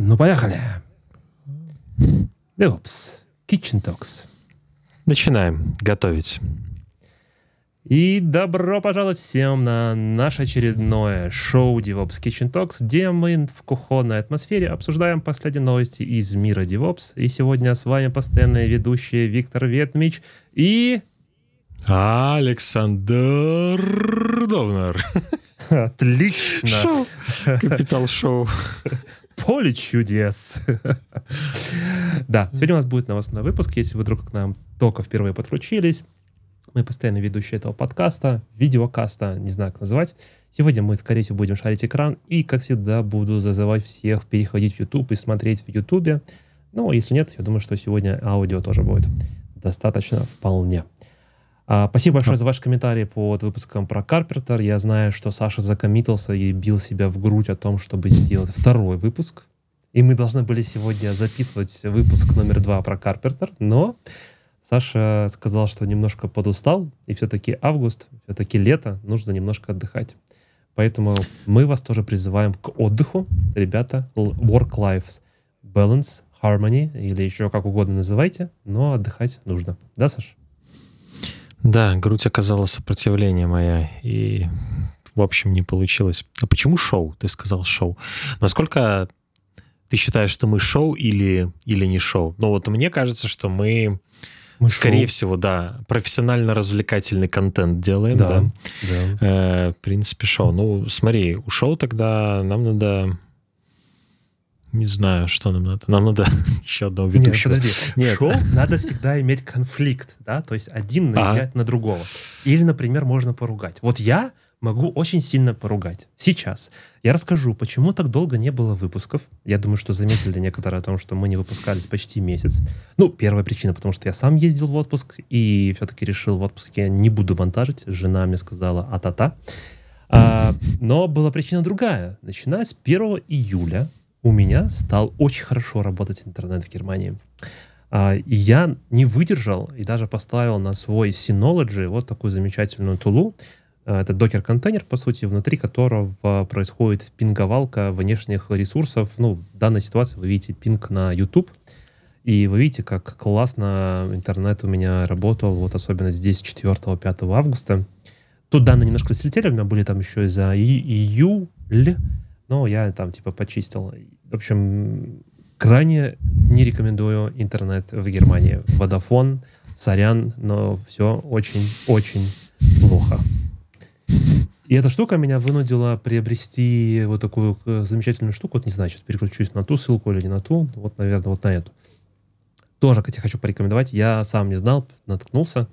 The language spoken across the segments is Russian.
Ну, поехали. DevOps. Kitchen Talks. Начинаем готовить. И добро пожаловать всем на наше очередное шоу DevOps Kitchen Talks, где мы в кухонной атмосфере обсуждаем последние новости из мира DevOps. И сегодня с вами постоянные ведущие Виктор Ветмич и... Александр Довнар. Отлично. Шоу. Капитал шоу. Поле чудес. Да, сегодня у нас будет новостной выпуск. Если вы вдруг к нам только впервые подключились, мы постоянно ведущие этого подкаста, видеокаста, не знаю, как называть. Сегодня мы, скорее всего, будем шарить экран. И, как всегда, буду зазывать всех переходить в YouTube и смотреть в YouTube. Ну, если нет, я думаю, что сегодня аудио тоже будет достаточно вполне. А, спасибо большое за ваши комментарии под выпуском про Карпентер. Я знаю, что Саша закоммитился и бил себя в грудь о том, чтобы сделать второй выпуск. И мы должны были сегодня записывать выпуск номер два про Карпентер, но Саша сказал, что немножко подустал, и все-таки август, все-таки лето, нужно немножко отдыхать. Поэтому мы вас тоже призываем к отдыху. Ребята, work-life balance, harmony, или еще как угодно называйте, но отдыхать нужно. Да, Саша? Да, грудь оказала сопротивление моя, и, в общем, не получилось. А почему шоу? Ты сказал шоу. Насколько ты считаешь, что мы шоу или, или не шоу? Ну вот мне кажется, что мы, мы скорее шоу. всего, да, профессионально-развлекательный контент делаем. Да, да. да. Э, в принципе, шоу. Ну, смотри, у шоу тогда нам надо не знаю, что нам надо. Нам надо еще одного ведущего. Нет, подожди. Нет. Шоу надо всегда иметь конфликт, да? То есть один наезжает на другого. Или, например, можно поругать. Вот я могу очень сильно поругать. Сейчас. Я расскажу, почему так долго не было выпусков. Я думаю, что заметили некоторые о том, что мы не выпускались почти месяц. Ну, первая причина, потому что я сам ездил в отпуск и все-таки решил в отпуске не буду монтажить. Жена мне сказала а-та-та. А, но была причина другая. Начиная с 1 июля у меня стал очень хорошо работать интернет в Германии. А, и я не выдержал и даже поставил на свой Synology вот такую замечательную тулу. А, это докер-контейнер, по сути, внутри которого происходит пинговалка внешних ресурсов. Ну, в данной ситуации вы видите пинг на YouTube. И вы видите, как классно интернет у меня работал, вот особенно здесь 4-5 августа. Тут данные немножко слетели, у меня были там еще и за июль, но я там типа почистил. В общем, крайне не рекомендую интернет в Германии. Водофон, сорян, но все очень-очень плохо. И эта штука меня вынудила приобрести вот такую э, замечательную штуку. Вот не знаю, сейчас переключусь на ту ссылку или не на ту. Вот, наверное, вот на эту. Тоже, кстати, хочу порекомендовать. Я сам не знал, наткнулся.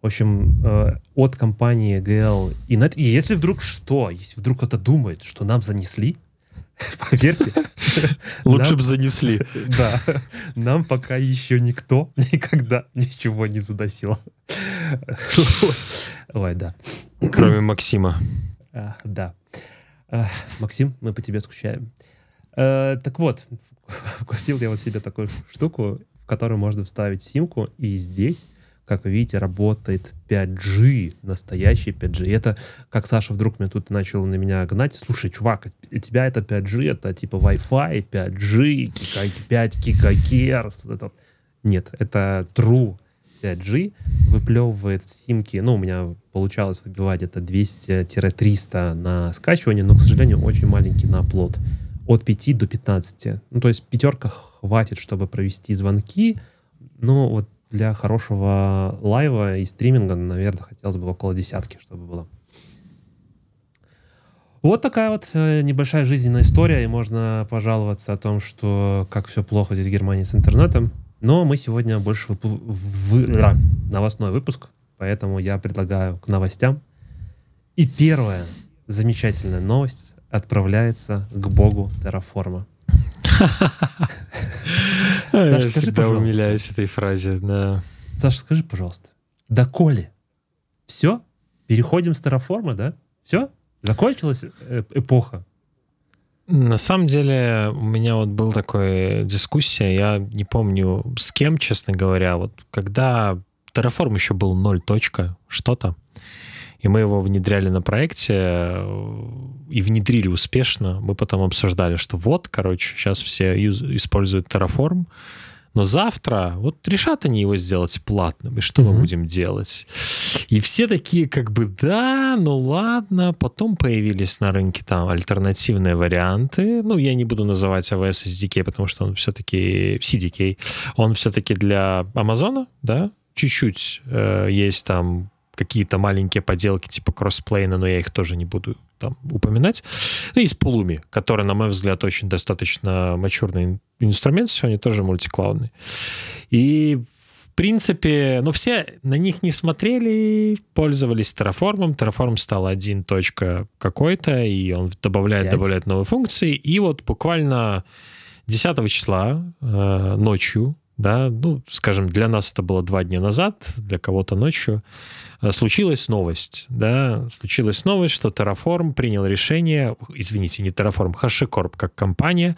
В общем, э, от компании GL Inet. И если вдруг что, если вдруг кто-то думает, что нам занесли, поверьте. Лучше бы занесли. Да. Нам пока еще никто никогда ничего не задосил. Ой, да. Кроме Максима. А, да. А, Максим, мы по тебе скучаем. А, так вот, купил я вот себе такую штуку, в которую можно вставить симку, и здесь как вы видите, работает 5G, настоящий 5G. Это, как Саша вдруг мне тут начал на меня гнать, слушай, чувак, у тебя это 5G, это типа Wi-Fi, 5G, 5 гигагерц. Нет, это True 5G, выплевывает симки, ну, у меня получалось выбивать это 200-300 на скачивание, но, к сожалению, очень маленький на оплот. От 5 до 15. Ну, то есть пятерка хватит, чтобы провести звонки, но вот для хорошего лайва и стриминга, наверное, хотелось бы около десятки, чтобы было. Вот такая вот э, небольшая жизненная история, и можно пожаловаться о том, что как все плохо здесь в Германии с интернетом. Но мы сегодня больше в, в, да, новостной выпуск, поэтому я предлагаю к новостям. И первая замечательная новость отправляется к богу Терраформа. Саша, скажи, Всегда умиляюсь этой фразе, да. Саша, скажи, пожалуйста, доколе? Все? Переходим с терраформа, да? Все? Закончилась э, эпоха? На самом деле у меня вот был такой дискуссия, я не помню с кем, честно говоря, вот когда Terraform еще был 0 точка что-то, и мы его внедряли на проекте э, и внедрили успешно. Мы потом обсуждали, что вот, короче, сейчас все используют Terraform, но завтра вот решат они его сделать платным, и что угу. мы будем делать? И все такие как бы, да, ну ладно. Потом появились на рынке там альтернативные варианты. Ну, я не буду называть AWS SDK, потому что он все-таки CDK. Он все-таки для Амазона, да, чуть-чуть э, есть там какие-то маленькие поделки типа Crossplane а, но я их тоже не буду там упоминать. И из Pulumi, который, на мой взгляд, очень достаточно mature ный инструмент сегодня, тоже мульти cloud ный. И в принципе, ну, все на них не смотрели, пользовались Terraform. Terraform стал один точка какой-то, и он добавляет, 5. добавляет новые функции. И вот буквально 10 числа э, ночью да, ну, скажем, для нас это было два дня назад, для кого-то ночью, случилась новость, да, случилась новость, что Terraform принял решение, извините, не Terraform, HashiCorp как компания,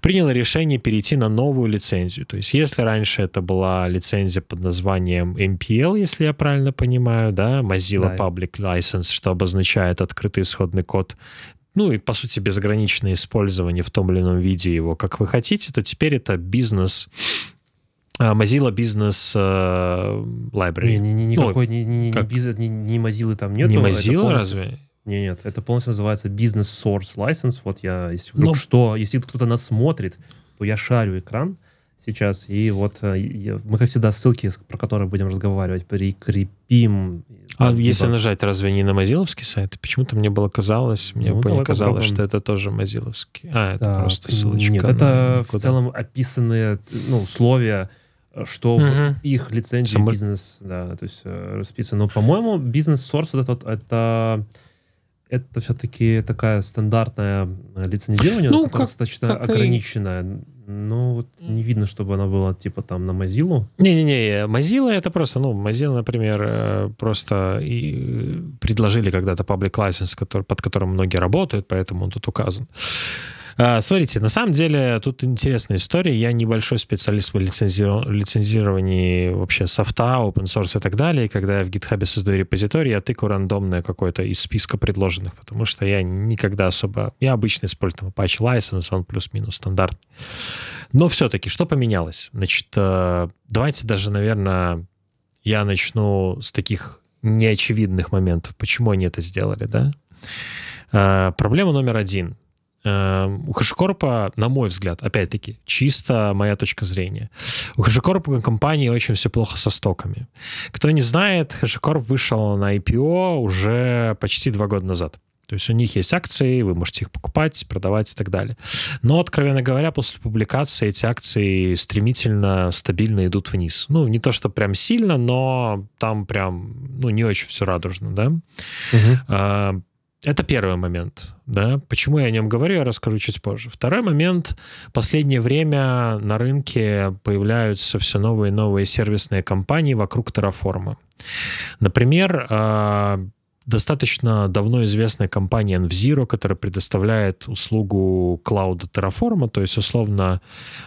приняла решение перейти на новую лицензию. То есть если раньше это была лицензия под названием MPL, если я правильно понимаю, да, Mozilla да. Public License, что обозначает открытый исходный код ну и, по сути, безграничное использование в том или ином виде его, как вы хотите, то теперь это бизнес Mozilla Business uh, Library. Не, не, никакой, ну, не, не, как? не, не, не Mozilla там нет. Не Mozilla разве? Нет, нет, это полностью называется Business Source License. Вот я, если вдруг Но... Ну. что, если кто-то нас смотрит, то я шарю экран сейчас, и вот э, я, мы, как всегда, ссылки, про которые будем разговаривать, прикрепим. А либо... если нажать, разве не на мозиловский сайт? Почему-то мне было казалось, мне ну, не казалось, что это тоже мозиловский. А, это да, просто ссылочка. Нет, это в целом описанные ну, условия что угу. в их лицензии Сам... бизнес, да, то есть э, расписано. Но, по-моему, бизнес-сорс вот этот, это это все-таки такая стандартная э, лицензирование, ну, как, достаточно как ограниченное. И... Ну, вот не видно, чтобы она была типа там на Mozilla. Не-не-не, Mozilla это просто, ну, Mozilla, например, э, просто и предложили когда-то public license, который, под которым многие работают, поэтому он тут указан. Смотрите, на самом деле тут интересная история. Я небольшой специалист в лицензировании вообще софта, open source и так далее. Когда я в GitHub создаю репозиторий, я тыкаю рандомное какое-то из списка предложенных, потому что я никогда особо... Я обычно использую Apache License, он плюс-минус стандарт. Но все-таки, что поменялось? Значит, э, давайте даже, наверное, я начну с таких неочевидных моментов, почему они это сделали, да? Э, проблема номер один — у HashiCorp, на мой взгляд, опять-таки, чисто моя точка зрения, у HashiCorp компании очень все плохо со стоками. Кто не знает, HashiCorp вышел на IPO уже почти два года назад. То есть у них есть акции, вы можете их покупать, продавать и так далее. Но, откровенно говоря, после публикации эти акции стремительно, стабильно идут вниз. Ну, не то, что прям сильно, но там прям, ну, не очень все радужно, да. Угу. Это первый момент. Да? Почему я о нем говорю, я расскажу чуть позже. Второй момент. Последнее время на рынке появляются все новые и новые сервисные компании вокруг Terraform. Например, а, достаточно давно известная компания NVZero, которая предоставляет услугу клауда Terraform, то есть, условно,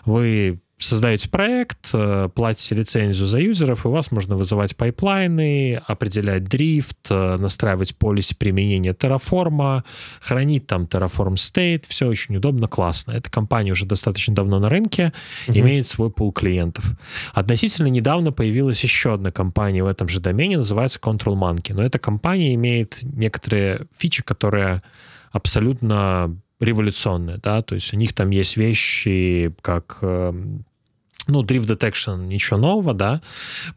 вы создаете проект, э, платите лицензию за юзеров, и у вас можно вызывать пайплайны, определять drift, э, настраивать policy применения Terraform, хранить там Terraform State, все очень удобно, классно. Эта компания уже достаточно давно на рынке, угу. имеет свой пул клиентов. Относительно недавно появилась еще одна компания в этом же домене, называется Control Monkey, но эта компания имеет некоторые фичи, которые абсолютно революционные, да, то есть у них там есть вещи, как эм, ну, Drift Detection ничего нового, да.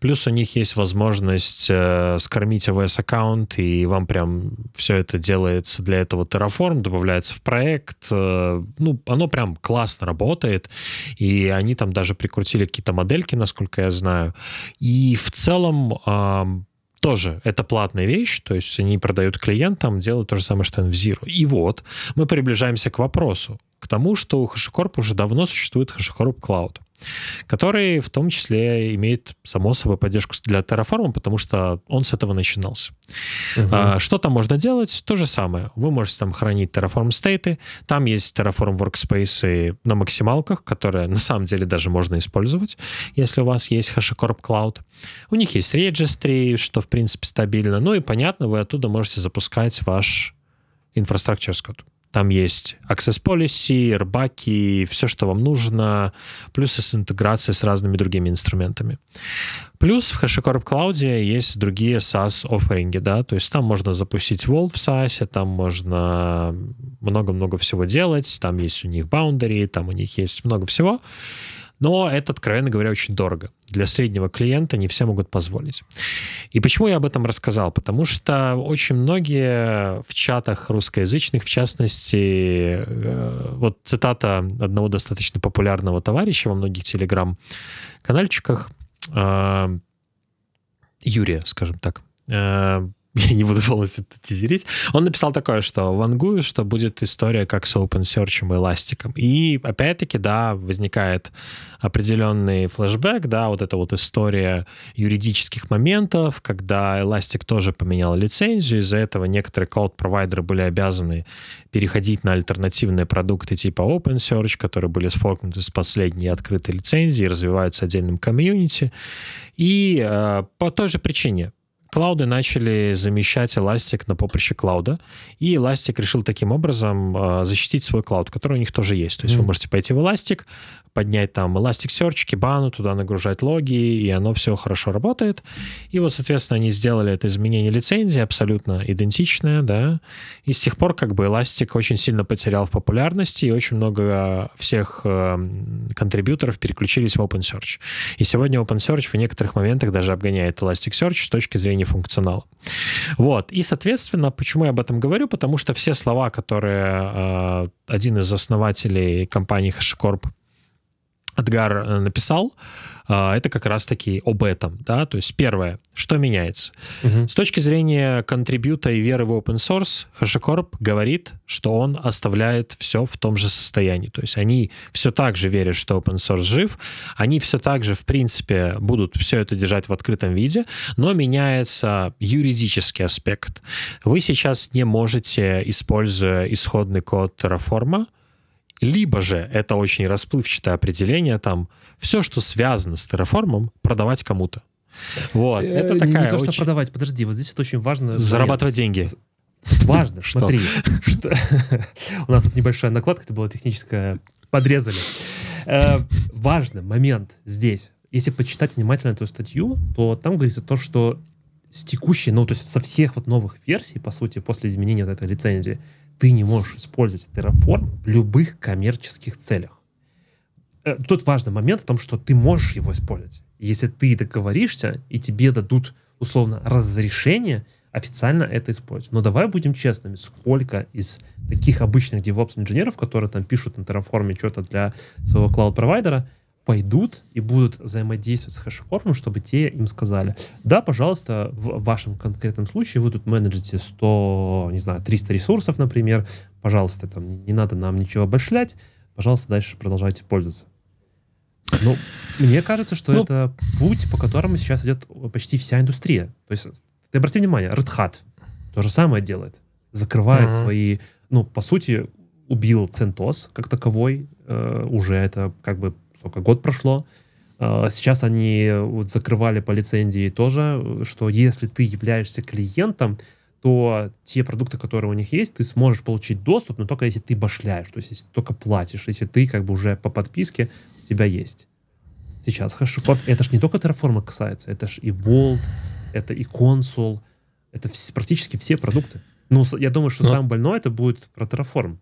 Плюс у них есть возможность э, скормить AWS аккаунт, и вам прям все это делается для этого Terraform, добавляется в проект. Э, ну, оно прям классно работает, и они там даже прикрутили какие-то модельки, насколько я знаю. И в целом э, тоже это платная вещь, то есть они продают клиентам, делают то же самое, что NVZero. И вот мы приближаемся к вопросу, к тому, что у HashiCorp уже давно существует HashiCorp Cloud. Который в том числе имеет, само собой, поддержку для Terraform, потому что он с этого начинался. Угу. А, что там можно делать? То же самое. Вы можете там хранить Terraform стейты, там есть Terraform Workspace на максималках, которые на самом деле даже можно использовать, если у вас есть HashiCorp Cloud. У них есть Registry, что, в принципе, стабильно. Ну и, понятно, вы оттуда можете запускать ваш Infrastructure код. Там есть Access Policy, RBAC, все, что вам нужно, плюс с интеграцией с разными другими инструментами. Плюс в HashiCorp Cloud есть другие SaaS-офферинги, да, то есть там можно запустить Vault в SaaS, там можно много-много всего делать, там есть у них Boundary, там у них есть много всего. Но это, откровенно говоря, очень дорого. Для среднего клиента не все могут позволить. И почему я об этом рассказал? Потому что очень многие в чатах русскоязычных, в частности, э, вот цитата одного достаточно популярного товарища во многих телеграм-канальчиках, э, Юрия, скажем так, э, я не буду полностью тизерить, он написал такое, что вангую, что будет история как с OpenSearch и Elastic. И опять-таки, да, возникает определенный флешбэк, да, вот эта вот история юридических моментов, когда Elastic тоже поменял лицензию, из-за этого некоторые cloud-провайдеры были обязаны переходить на альтернативные продукты типа OpenSearch, которые были сфоркнуты с последней открытой лицензии развиваются отдельным комьюнити. И э, по той же причине клауды начали замещать Elastic на поприще клауда, и Elastic решил таким образом э, защитить свой клауд, который у них тоже есть. То есть mm-hmm. вы можете пойти в Elastic, поднять там Elasticsearch, Kibana, туда нагружать логи, и оно все хорошо работает. И вот, соответственно, они сделали это изменение лицензии абсолютно идентичное, да, и с тех пор как бы Elastic очень сильно потерял в популярности, и очень много всех э, контрибьюторов переключились в OpenSearch. И сегодня OpenSearch в некоторых моментах даже обгоняет Elasticsearch с точки зрения функционала. Вот. И, соответственно, почему я об этом говорю? Потому что все слова, которые э, один из основателей компании HashiCorp Эдгар э, написал, а, это как раз-таки об этом, да, то есть первое, что меняется. Угу. С точки зрения контрибьюта и веры в open source, HashiCorp говорит, что он оставляет все в том же состоянии, то есть они все так же верят, что open source жив, они все так же, в принципе, будут все это держать в открытом виде, но меняется юридический аспект. Вы сейчас не можете, используя исходный код Terraform, либо же это очень расплывчатое определение, там, все, что связано с терраформом, продавать кому-то. Вот, э, это такая Не то, что продавать, подожди, вот здесь это очень важно. Зарабатывать деньги. Важно, смотри. Что? У нас тут небольшая накладка, это была техническая, подрезали. Э, важный момент здесь. Если почитать внимательно эту статью, то там говорится то, что с текущей, ну, то есть со всех вот новых версий, по сути, после изменения вот этой лицензии, ты не можешь использовать Terraform в любых коммерческих целях. Э, тут важный момент в том, что ты можешь его использовать. Если ты договоришься, и тебе дадут, условно, разрешение официально это использовать. Но давай будем честными, сколько из таких обычных DevOps-инженеров, которые там пишут на Terraform что-то для своего клауд-провайдера, пойдут и будут взаимодействовать с хэшформом, чтобы те им сказали, да, пожалуйста, в вашем конкретном случае вы тут менеджите 100, не знаю, 300 ресурсов, например, пожалуйста, там не надо нам ничего обошлять, пожалуйста, дальше продолжайте пользоваться. Ну, мне кажется, что ну, это путь, по которому сейчас идет почти вся индустрия. То есть, ты обрати внимание, Red Hat то же самое делает. Закрывает uh-huh. свои, ну, по сути, убил CentOS как таковой, э, уже это как бы сколько, год прошло. А, сейчас они вот закрывали по лицензии тоже, что если ты являешься клиентом, то те продукты, которые у них есть, ты сможешь получить доступ, но только если ты башляешь, то есть если ты только платишь, если ты как бы уже по подписке у тебя есть. Сейчас HashiCorp, это же не только Terraform касается, это же и Vault, это и Consul, это практически все продукты. Ну, я думаю, что но... самое больное это будет про Terraform.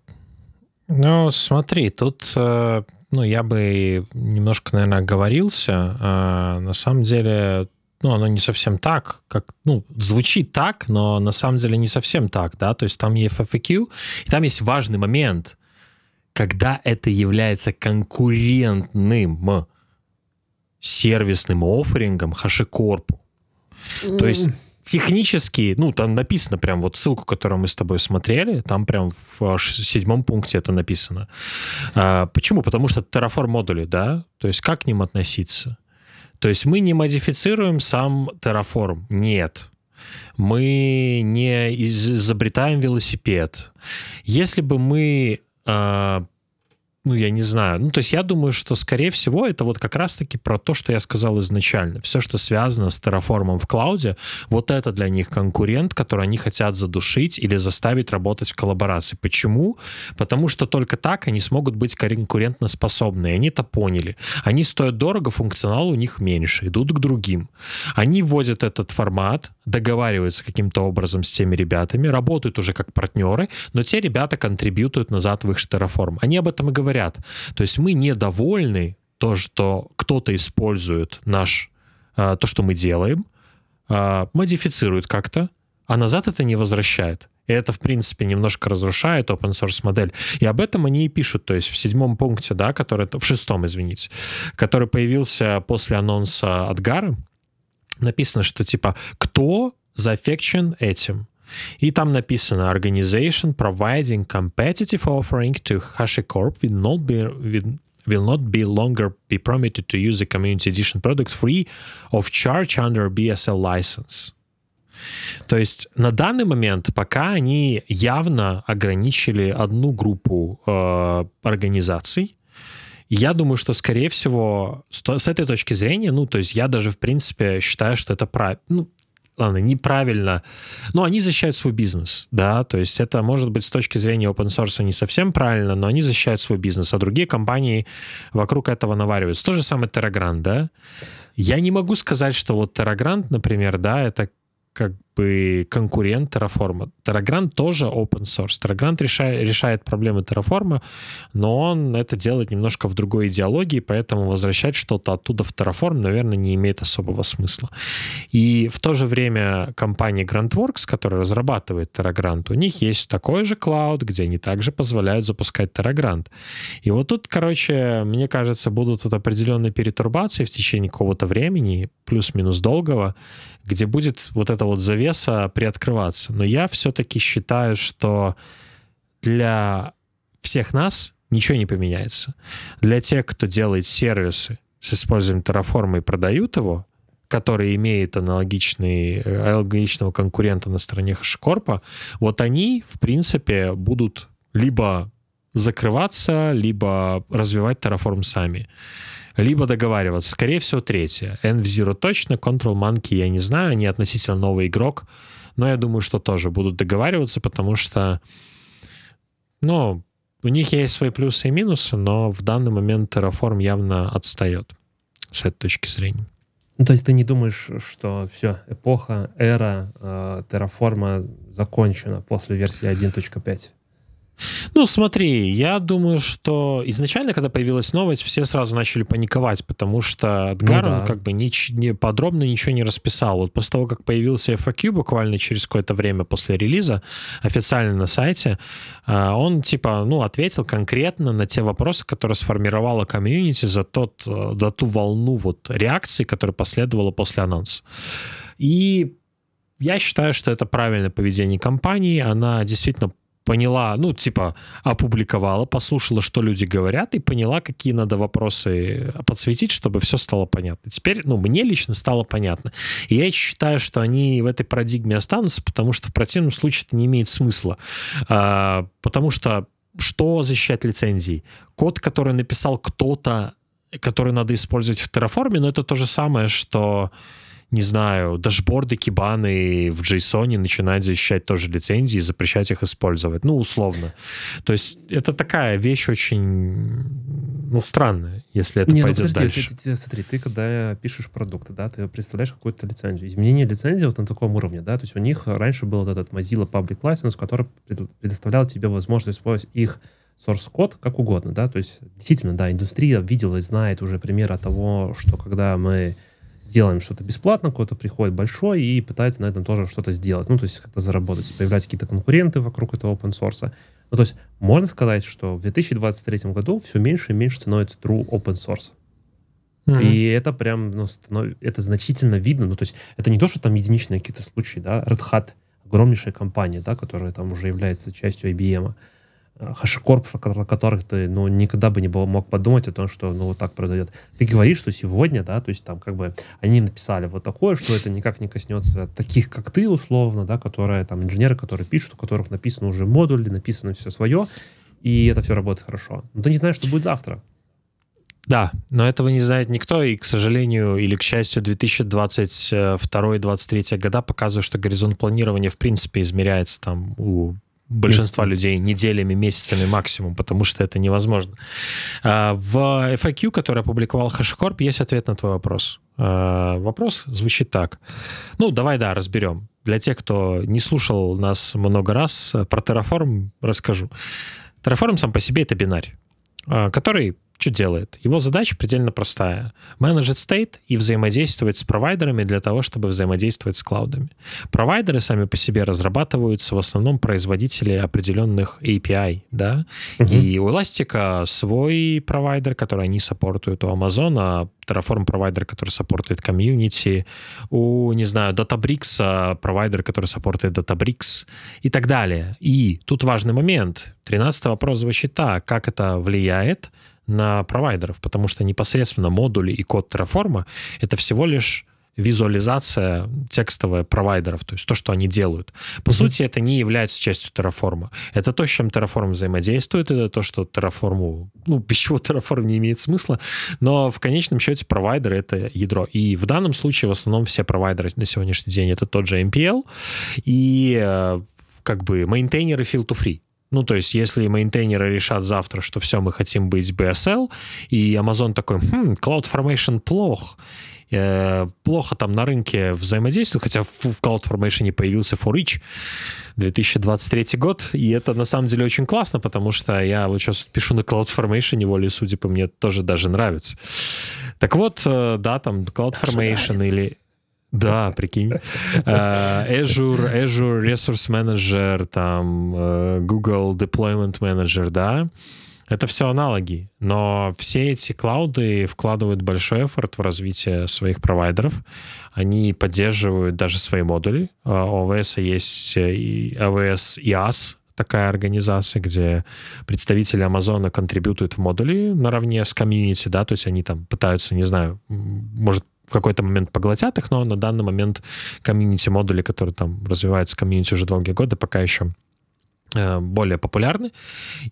Ну, смотри, тут э, ну, я бы немножко, наверное, оговорился. А, на самом деле, ну, оно не совсем так, как, ну, звучит так, но на самом деле не совсем так, да, то есть там есть FAQ, и там есть важный момент, когда это является конкурентным сервисным офферингом HashiCorp. То есть технически, ну, там написано прям вот ссылку, которую мы с тобой смотрели, там прям в седьмом пункте это написано. А, почему? Потому что Terraform модули, да, то есть как к ним относиться? То есть мы не модифицируем сам Terraform, нет. Мы не изобретаем велосипед. Если бы мы а, ну, я не знаю. Ну, то есть я думаю, что, скорее всего, это вот как раз-таки про то, что я сказал изначально. Все, что связано с Terraform в клауде, вот это для них конкурент, который они хотят задушить или заставить работать в коллаборации. Почему? Потому что только так они смогут быть конкурентоспособны. Они это поняли. Они стоят дорого, функционал у них меньше, идут к другим. Они вводят этот формат, договариваются каким-то образом с теми ребятами, работают уже как партнеры, но те ребята контрибьютуют назад в их Terraform. Они об этом и говорят говорят. То есть мы недовольны то, что кто-то использует наш, а, то, что мы делаем, а, модифицирует как-то, а назад это не возвращает. И это, в принципе, немножко разрушает open source модель. И об этом они и пишут, то есть в седьмом пункте, да, который, в шестом, извините, который появился после анонса от Гары, написано, что типа, кто зафекчен этим? И там написано Organization providing competitive offering to HashiCorp will not be, will, will not be longer be permitted to use the community edition product free of charge under BSL license. То есть на данный момент пока они явно ограничили одну группу э, организаций, я думаю, что, скорее всего, с, этой точки зрения, ну, то есть я даже, в принципе, считаю, что это правильно. Ну, ладно, неправильно, но они защищают свой бизнес, да, то есть это может быть с точки зрения open source не совсем правильно, но они защищают свой бизнес, а другие компании вокруг этого навариваются. То же самое Terragrant, да. Я не могу сказать, что вот Terragrant, например, да, это как бы конкурент Terraform. Terragrant тоже open source. Terragrant решает, решает проблемы Terraform, но он это делает немножко в другой идеологии, поэтому возвращать что-то оттуда в Terraform, наверное, не имеет особого смысла. И в то же время компания GrantWorks, которая разрабатывает Terragrant, у них есть такой же клауд, где они также позволяют запускать Terragrant. И вот тут, короче, мне кажется, будут вот определенные перетурбации в течение какого-то времени, плюс-минус долгого, где будет вот эта вот завеса приоткрываться. Но я все-таки считаю, что для всех нас ничего не поменяется. Для тех, кто делает сервисы с использованием Terraform и продают его, который имеет аналогичный, аналогичного конкурента на стороне HashiCorp, вот они, в принципе, будут либо закрываться, либо развивать Terraform сами либо договариваться. Скорее всего, третье. Env точно, Control Monkey я не знаю, они относительно новый игрок, но я думаю, что тоже будут договариваться, потому что, ну, у них есть свои плюсы и минусы, но в данный момент Terraform явно отстает с этой точки зрения. Ну, то есть ты не думаешь, что все, эпоха, эра э, Terraform закончена после версии 1.5? Ну, смотри, я думаю, что изначально, когда появилась новость, все сразу начали паниковать, потому что Эдгар, ну, да. он как бы нич- не, подробно ничего не расписал. Вот после того, как появился FAQ, буквально через какое-то время после релиза, официально на сайте, а, он типа, ну, ответил конкретно на те вопросы, которые сформировала комьюнити за, тот, за э, ту волну вот реакции, которая последовала после анонса. И я считаю, что это правильное поведение компании. Она действительно поняла, ну, типа, опубликовала, послушала, что люди говорят, и поняла, какие надо вопросы подсветить, чтобы все стало понятно. Теперь, ну, мне лично стало понятно. И я считаю, что они в этой парадигме останутся, потому что в противном случае это не имеет смысла. А, потому что что защищать лицензии? Код, который написал кто-то, который надо использовать в Terraform, но это то же самое, что не знаю, дашборды, кибаны в JSON начинают защищать тоже лицензии и запрещать их использовать. Ну, условно. То есть это такая вещь очень, ну, странная, если это не, пойдет ну, подожди, дальше. Ты, ты, смотри, ты когда пишешь продукты, да, ты представляешь какую-то лицензию. Изменение лицензии вот на таком уровне, да, то есть у них раньше был вот этот Mozilla Public License, который предоставлял тебе возможность использовать их source код как угодно, да, то есть действительно, да, индустрия видела и знает уже примеры того, что когда мы делаем что-то бесплатно, кто-то приходит большой и пытается на этом тоже что-то сделать, ну, то есть как-то заработать, появляются какие-то конкуренты вокруг этого open source. Ну, то есть можно сказать, что в 2023 году все меньше и меньше становится true open source. Mm-hmm. И это прям, ну, это значительно видно. Ну, то есть это не то, что там единичные какие-то случаи, да. Red Hat — огромнейшая компания, да, которая там уже является частью IBM. HashiCorp, о которых ты ну, никогда бы не мог подумать о том, что ну, вот так произойдет. Ты говоришь, что сегодня, да, то есть там как бы они написали вот такое, что это никак не коснется таких, как ты, условно, да, которые там инженеры, которые пишут, у которых написано уже модули, написано все свое, и это все работает хорошо. Но ты не знаешь, что будет завтра. Да, но этого не знает никто, и, к сожалению, или к счастью, 2022-2023 года показывают, что горизонт планирования в принципе измеряется там у большинства людей неделями, месяцами максимум, потому что это невозможно. А, в FAQ, который опубликовал HashiCorp, есть ответ на твой вопрос. А, вопрос звучит так. Ну, давай, да, разберем. Для тех, кто не слушал нас много раз, про Terraform расскажу. Terraform сам по себе это бинарь, а, который что делает? Его задача предельно простая. Менеджить стейт и взаимодействовать с провайдерами для того, чтобы взаимодействовать с клаудами. Провайдеры сами по себе разрабатываются в основном производители определенных API, да, угу. и у Elastic свой провайдер, который они саппортуют, у Amazon Terraform провайдер, который саппортует комьюнити, у, не знаю, Databricks провайдер, который саппортует Databricks и так далее. И тут важный момент. Тринадцатый вопрос звучит так. Как это влияет на провайдеров, потому что непосредственно модули и код Terraform — это всего лишь визуализация текстовая провайдеров, то есть то, что они делают. По mm-hmm. сути, это не является частью Terraform. Это то, с чем Terraform взаимодействует, это то, что Terraform, ну, без чего Terraform не имеет смысла, но в конечном счете провайдеры — это ядро. И в данном случае в основном все провайдеры на сегодняшний день — это тот же MPL и э, как бы мейнтейнеры feel-to-free. Ну, то есть, если мейнтейнеры решат завтра, что все, мы хотим быть BSL, и Amazon такой, хм, CloudFormation плох, э, плохо там на рынке взаимодействует, хотя в, в CloudFormation появился ForEach 2023 год, и это на самом деле очень классно, потому что я вот сейчас пишу на CloudFormation, волей судя по мне, тоже даже нравится. Так вот, э, да, там CloudFormation или... Да, прикинь. Uh, Azure, Azure Resource Manager, там uh, Google Deployment Manager, да. Это все аналоги, но все эти клауды вкладывают большой эфорт в развитие своих провайдеров. Они поддерживают даже свои модули. У AWS есть и AWS IaaS, такая организация, где представители Амазона контрибьютуют в модули наравне с комьюнити, да, то есть они там пытаются, не знаю, может какой-то момент поглотят их, но на данный момент комьюнити-модули, которые там развиваются комьюнити уже долгие годы, пока еще более популярны.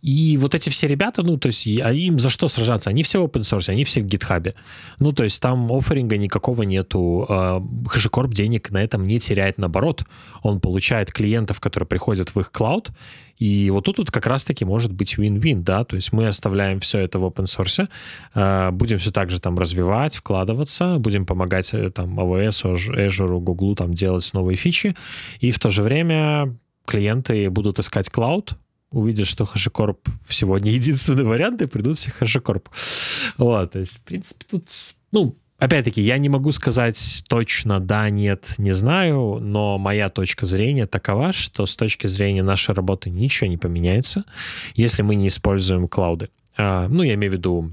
И вот эти все ребята, ну, то есть, а им за что сражаться? Они все в open source, они все в гитхабе. Ну, то есть, там офферинга никакого нету. HashiCorp а, денег на этом не теряет, наоборот. Он получает клиентов, которые приходят в их клауд, и вот тут вот как раз-таки может быть win-win, да, то есть мы оставляем все это в open source, э, будем все так же там развивать, вкладываться, будем помогать э, там AWS, Azure, Google там делать новые фичи, и в то же время клиенты будут искать клауд, увидят, что HashiCorp сегодня единственный вариант, и придут все HashiCorp. Вот, то есть, в принципе, тут, ну, Опять-таки, я не могу сказать точно да, нет, не знаю, но моя точка зрения такова, что с точки зрения нашей работы ничего не поменяется, если мы не используем клауды. А, ну, я имею в виду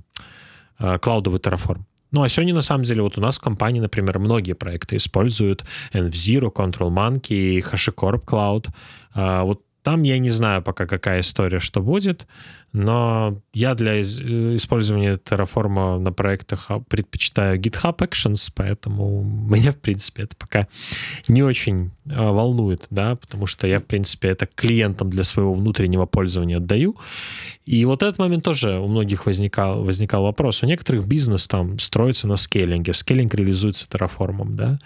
а, клаудовый Terraform. Ну, а сегодня, на самом деле, вот у нас в компании, например, многие проекты используют NVZero, Control Monkey, HashiCorp Cloud. А, вот там я не знаю пока, какая история, что будет, но я для использования Terraform на проектах предпочитаю GitHub Actions, поэтому меня, в принципе, это пока не очень а, волнует, да, потому что я, в принципе, это клиентам для своего внутреннего пользования отдаю. И вот этот момент тоже у многих возникал, возникал вопрос. У некоторых бизнес там строится на скейлинге. Скейлинг реализуется Terraform, да,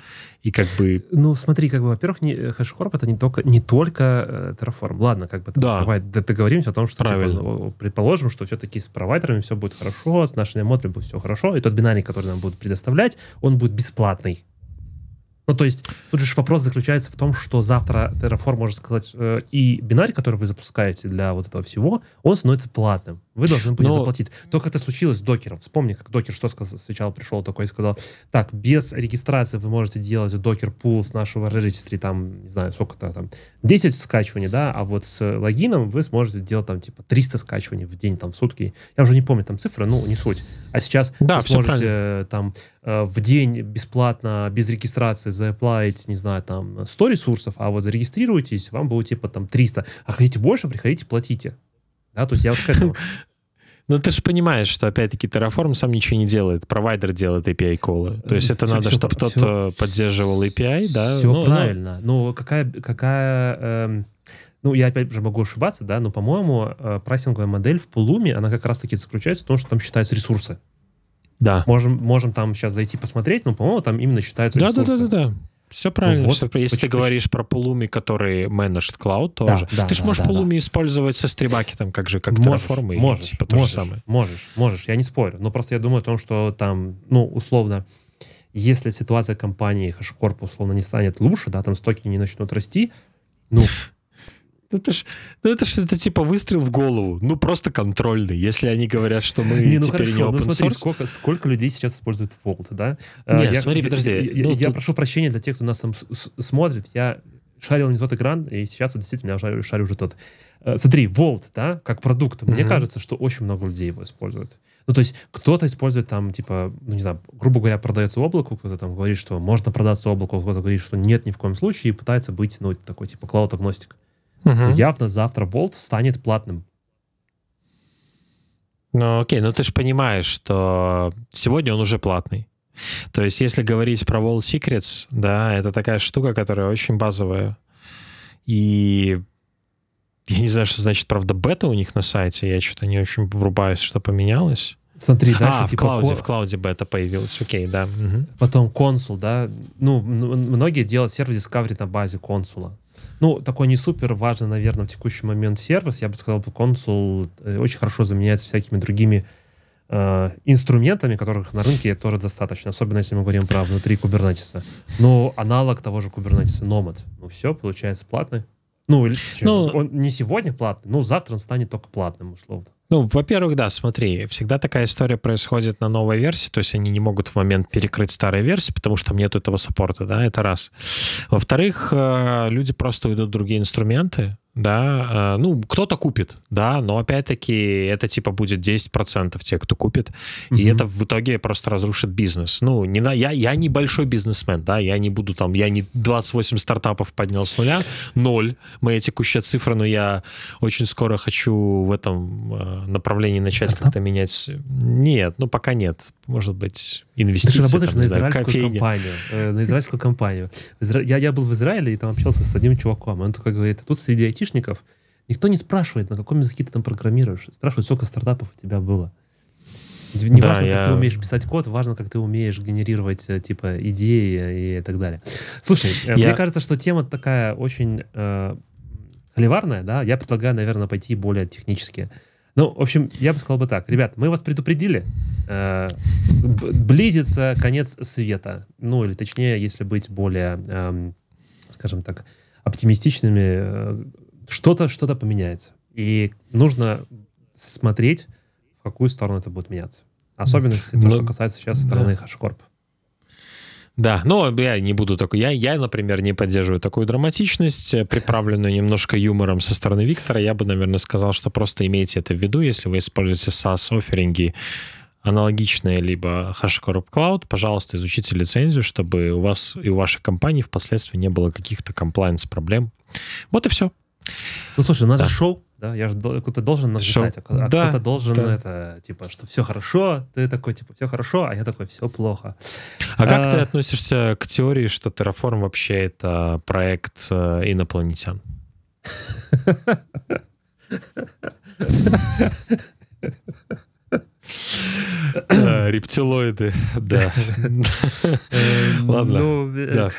и как бы... Ну, смотри, как бы, во-первых, не, HashiCorp это не только, не только э, Terraform. Ладно, как бы, да. давай договоримся о том, что, типа, ну, предположим, что все-таки с провайдерами все будет хорошо, с нашими модулями будет все хорошо, и тот бинарник, который нам будут предоставлять, он будет бесплатный. Ну, то есть, тут же вопрос заключается в том, что завтра Terraform может сказать, э, и бинарь, который вы запускаете для вот этого всего, он становится платным. Вы должны будете Но... заплатить. Только это случилось с докером. Вспомни, как докер что сказал, сначала пришел такой и сказал, так, без регистрации вы можете делать докер пул с нашего registry, там, не знаю, сколько-то там, 10 скачиваний, да, а вот с логином вы сможете делать там, типа, 300 скачиваний в день, там, в сутки. Я уже не помню там цифры, ну, не суть. А сейчас да, вы сможете там э, в день бесплатно, без регистрации заплатить, не знаю, там, 100 ресурсов, а вот зарегистрируйтесь, вам будет, типа, там, 300. А хотите больше, приходите, платите. Да, то есть я вот к этому. Ну, ты же понимаешь, что, опять-таки, Terraform сам ничего не делает. Провайдер делает API-колы. То есть это все, надо, чтобы кто-то поддерживал API, да? Все ну, правильно. Ну, ну какая... какая эм, ну, я опять же могу ошибаться, да, но, по-моему, э, прайсинговая модель в Пулуме, она как раз-таки заключается в том, что там считаются ресурсы. Да. Можем, можем там сейчас зайти посмотреть, но, по-моему, там именно считаются да, ресурсы. Да-да-да. Все правильно. Вот, все, если почему, ты говоришь про Pulumi, который managed cloud тоже, да, да, ты же да, можешь да, Pulumi да. использовать со стримбакетом, как же, как можешь, Terraform, можешь, типа то можешь, же самое. Можешь, можешь, я не спорю. Но просто я думаю о том, что там, ну, условно, если ситуация компании HashiCorp условно не станет лучше, да, там стоки не начнут расти, ну, это ж, ну, это ж это типа выстрел в голову. Ну, просто контрольный. Если они говорят, что мы не, ну, теперь хорошо, не open ну, смотри, сколько, сколько людей сейчас используют Vault, да? А, Нет, я, смотри, подожди. Я, ну, я тут... прошу прощения для тех, кто нас там смотрит. Я шарил не тот экран, и сейчас вот действительно я шарю, шарю уже тот. Uh, смотри, Vault, да, как продукт. Mm-hmm. Мне кажется, что очень много людей его используют. Ну, то есть кто-то использует там, типа, ну, не знаю, грубо говоря, продается облаку, кто-то там говорит, что можно продаться облаку, кто-то говорит, что нет ни в коем случае, и пытается быть, ну, такой, типа, клауд-агностик. Угу. Явно завтра Volt станет платным. Ну, окей, но ты же понимаешь, что сегодня он уже платный. То есть, если говорить про Vault Secrets, да, это такая штука, которая очень базовая. И я не знаю, что значит, правда, бета у них на сайте. Я что-то не очень врубаюсь, что поменялось. Смотри, дальше а, типа... в клауде, в клауде бета появилась, окей, да. Угу. Потом консул, да. Ну, многие делают сервис Discovery на базе консула. Ну, такой не супер важный, наверное, в текущий момент сервис. Я бы сказал, что консул э, очень хорошо заменяется всякими другими э, инструментами, которых на рынке тоже достаточно, особенно если мы говорим про внутри кубернетиса. Но аналог того же кубернетиса Nomad. Ну, все, получается платный. Ну, или, ну, он не сегодня платный, но завтра он станет только платным, условно. Ну, во-первых, да, смотри, всегда такая история происходит на новой версии, то есть они не могут в момент перекрыть старые версии, потому что там нет этого саппорта, да, это раз. Во-вторых, э, люди просто уйдут в другие инструменты, да, э, ну, кто-то купит, да, но опять-таки это типа будет 10% тех, кто купит, угу. и это в итоге просто разрушит бизнес. Ну, не на, я, я не большой бизнесмен, да, я не буду там, я не 28 стартапов поднял с нуля, ноль, моя текущая цифра, но я очень скоро хочу в этом э, направлении начать как-то менять. Нет, ну, пока нет, может быть, инвестиции. Ты работаешь там, на израильскую знаю, компанию, э, на израильскую компанию. Я, я был в Израиле и там общался с одним чуваком, он такой говорит, тут среди IT айтишников никто не спрашивает, на каком языке ты там программируешь. Спрашивают, сколько стартапов у тебя было. Не да, важно, я... как ты умеешь писать код, важно, как ты умеешь генерировать э, типа идеи и так далее. Слушай, э, я... мне кажется, что тема такая очень э, холиварная, да. Я предлагаю, наверное, пойти более технически. Ну, в общем, я бы сказал бы так. Ребят, мы вас предупредили. Э, близится конец света. Ну, или точнее, если быть более, э, скажем так, оптимистичными, э, что-то что-то поменяется. И нужно смотреть, в какую сторону это будет меняться. Особенности, ну, то, что касается сейчас стороны да. HashiCorp. Да, но я не буду такой. Я, я, например, не поддерживаю такую драматичность, э, приправленную немножко юмором со стороны Виктора. Я бы, наверное, сказал, что просто имейте это в виду, если вы используете SaaS-офферинги аналогичные, либо HashiCorp Cloud, пожалуйста, изучите лицензию, чтобы у вас и у вашей компании впоследствии не было каких-то комплайнс-проблем. Вот и все. Ну, слушай, у нас да. же шоу, да, я же кто-то должен нагнетать, а, а да, кто-то должен да. это, типа, что все хорошо, ты такой, типа, все хорошо, а я такой, все плохо. А, а как ты относишься к теории, что Terraform вообще это проект э, инопланетян? Э, рептилоиды, да. Ладно.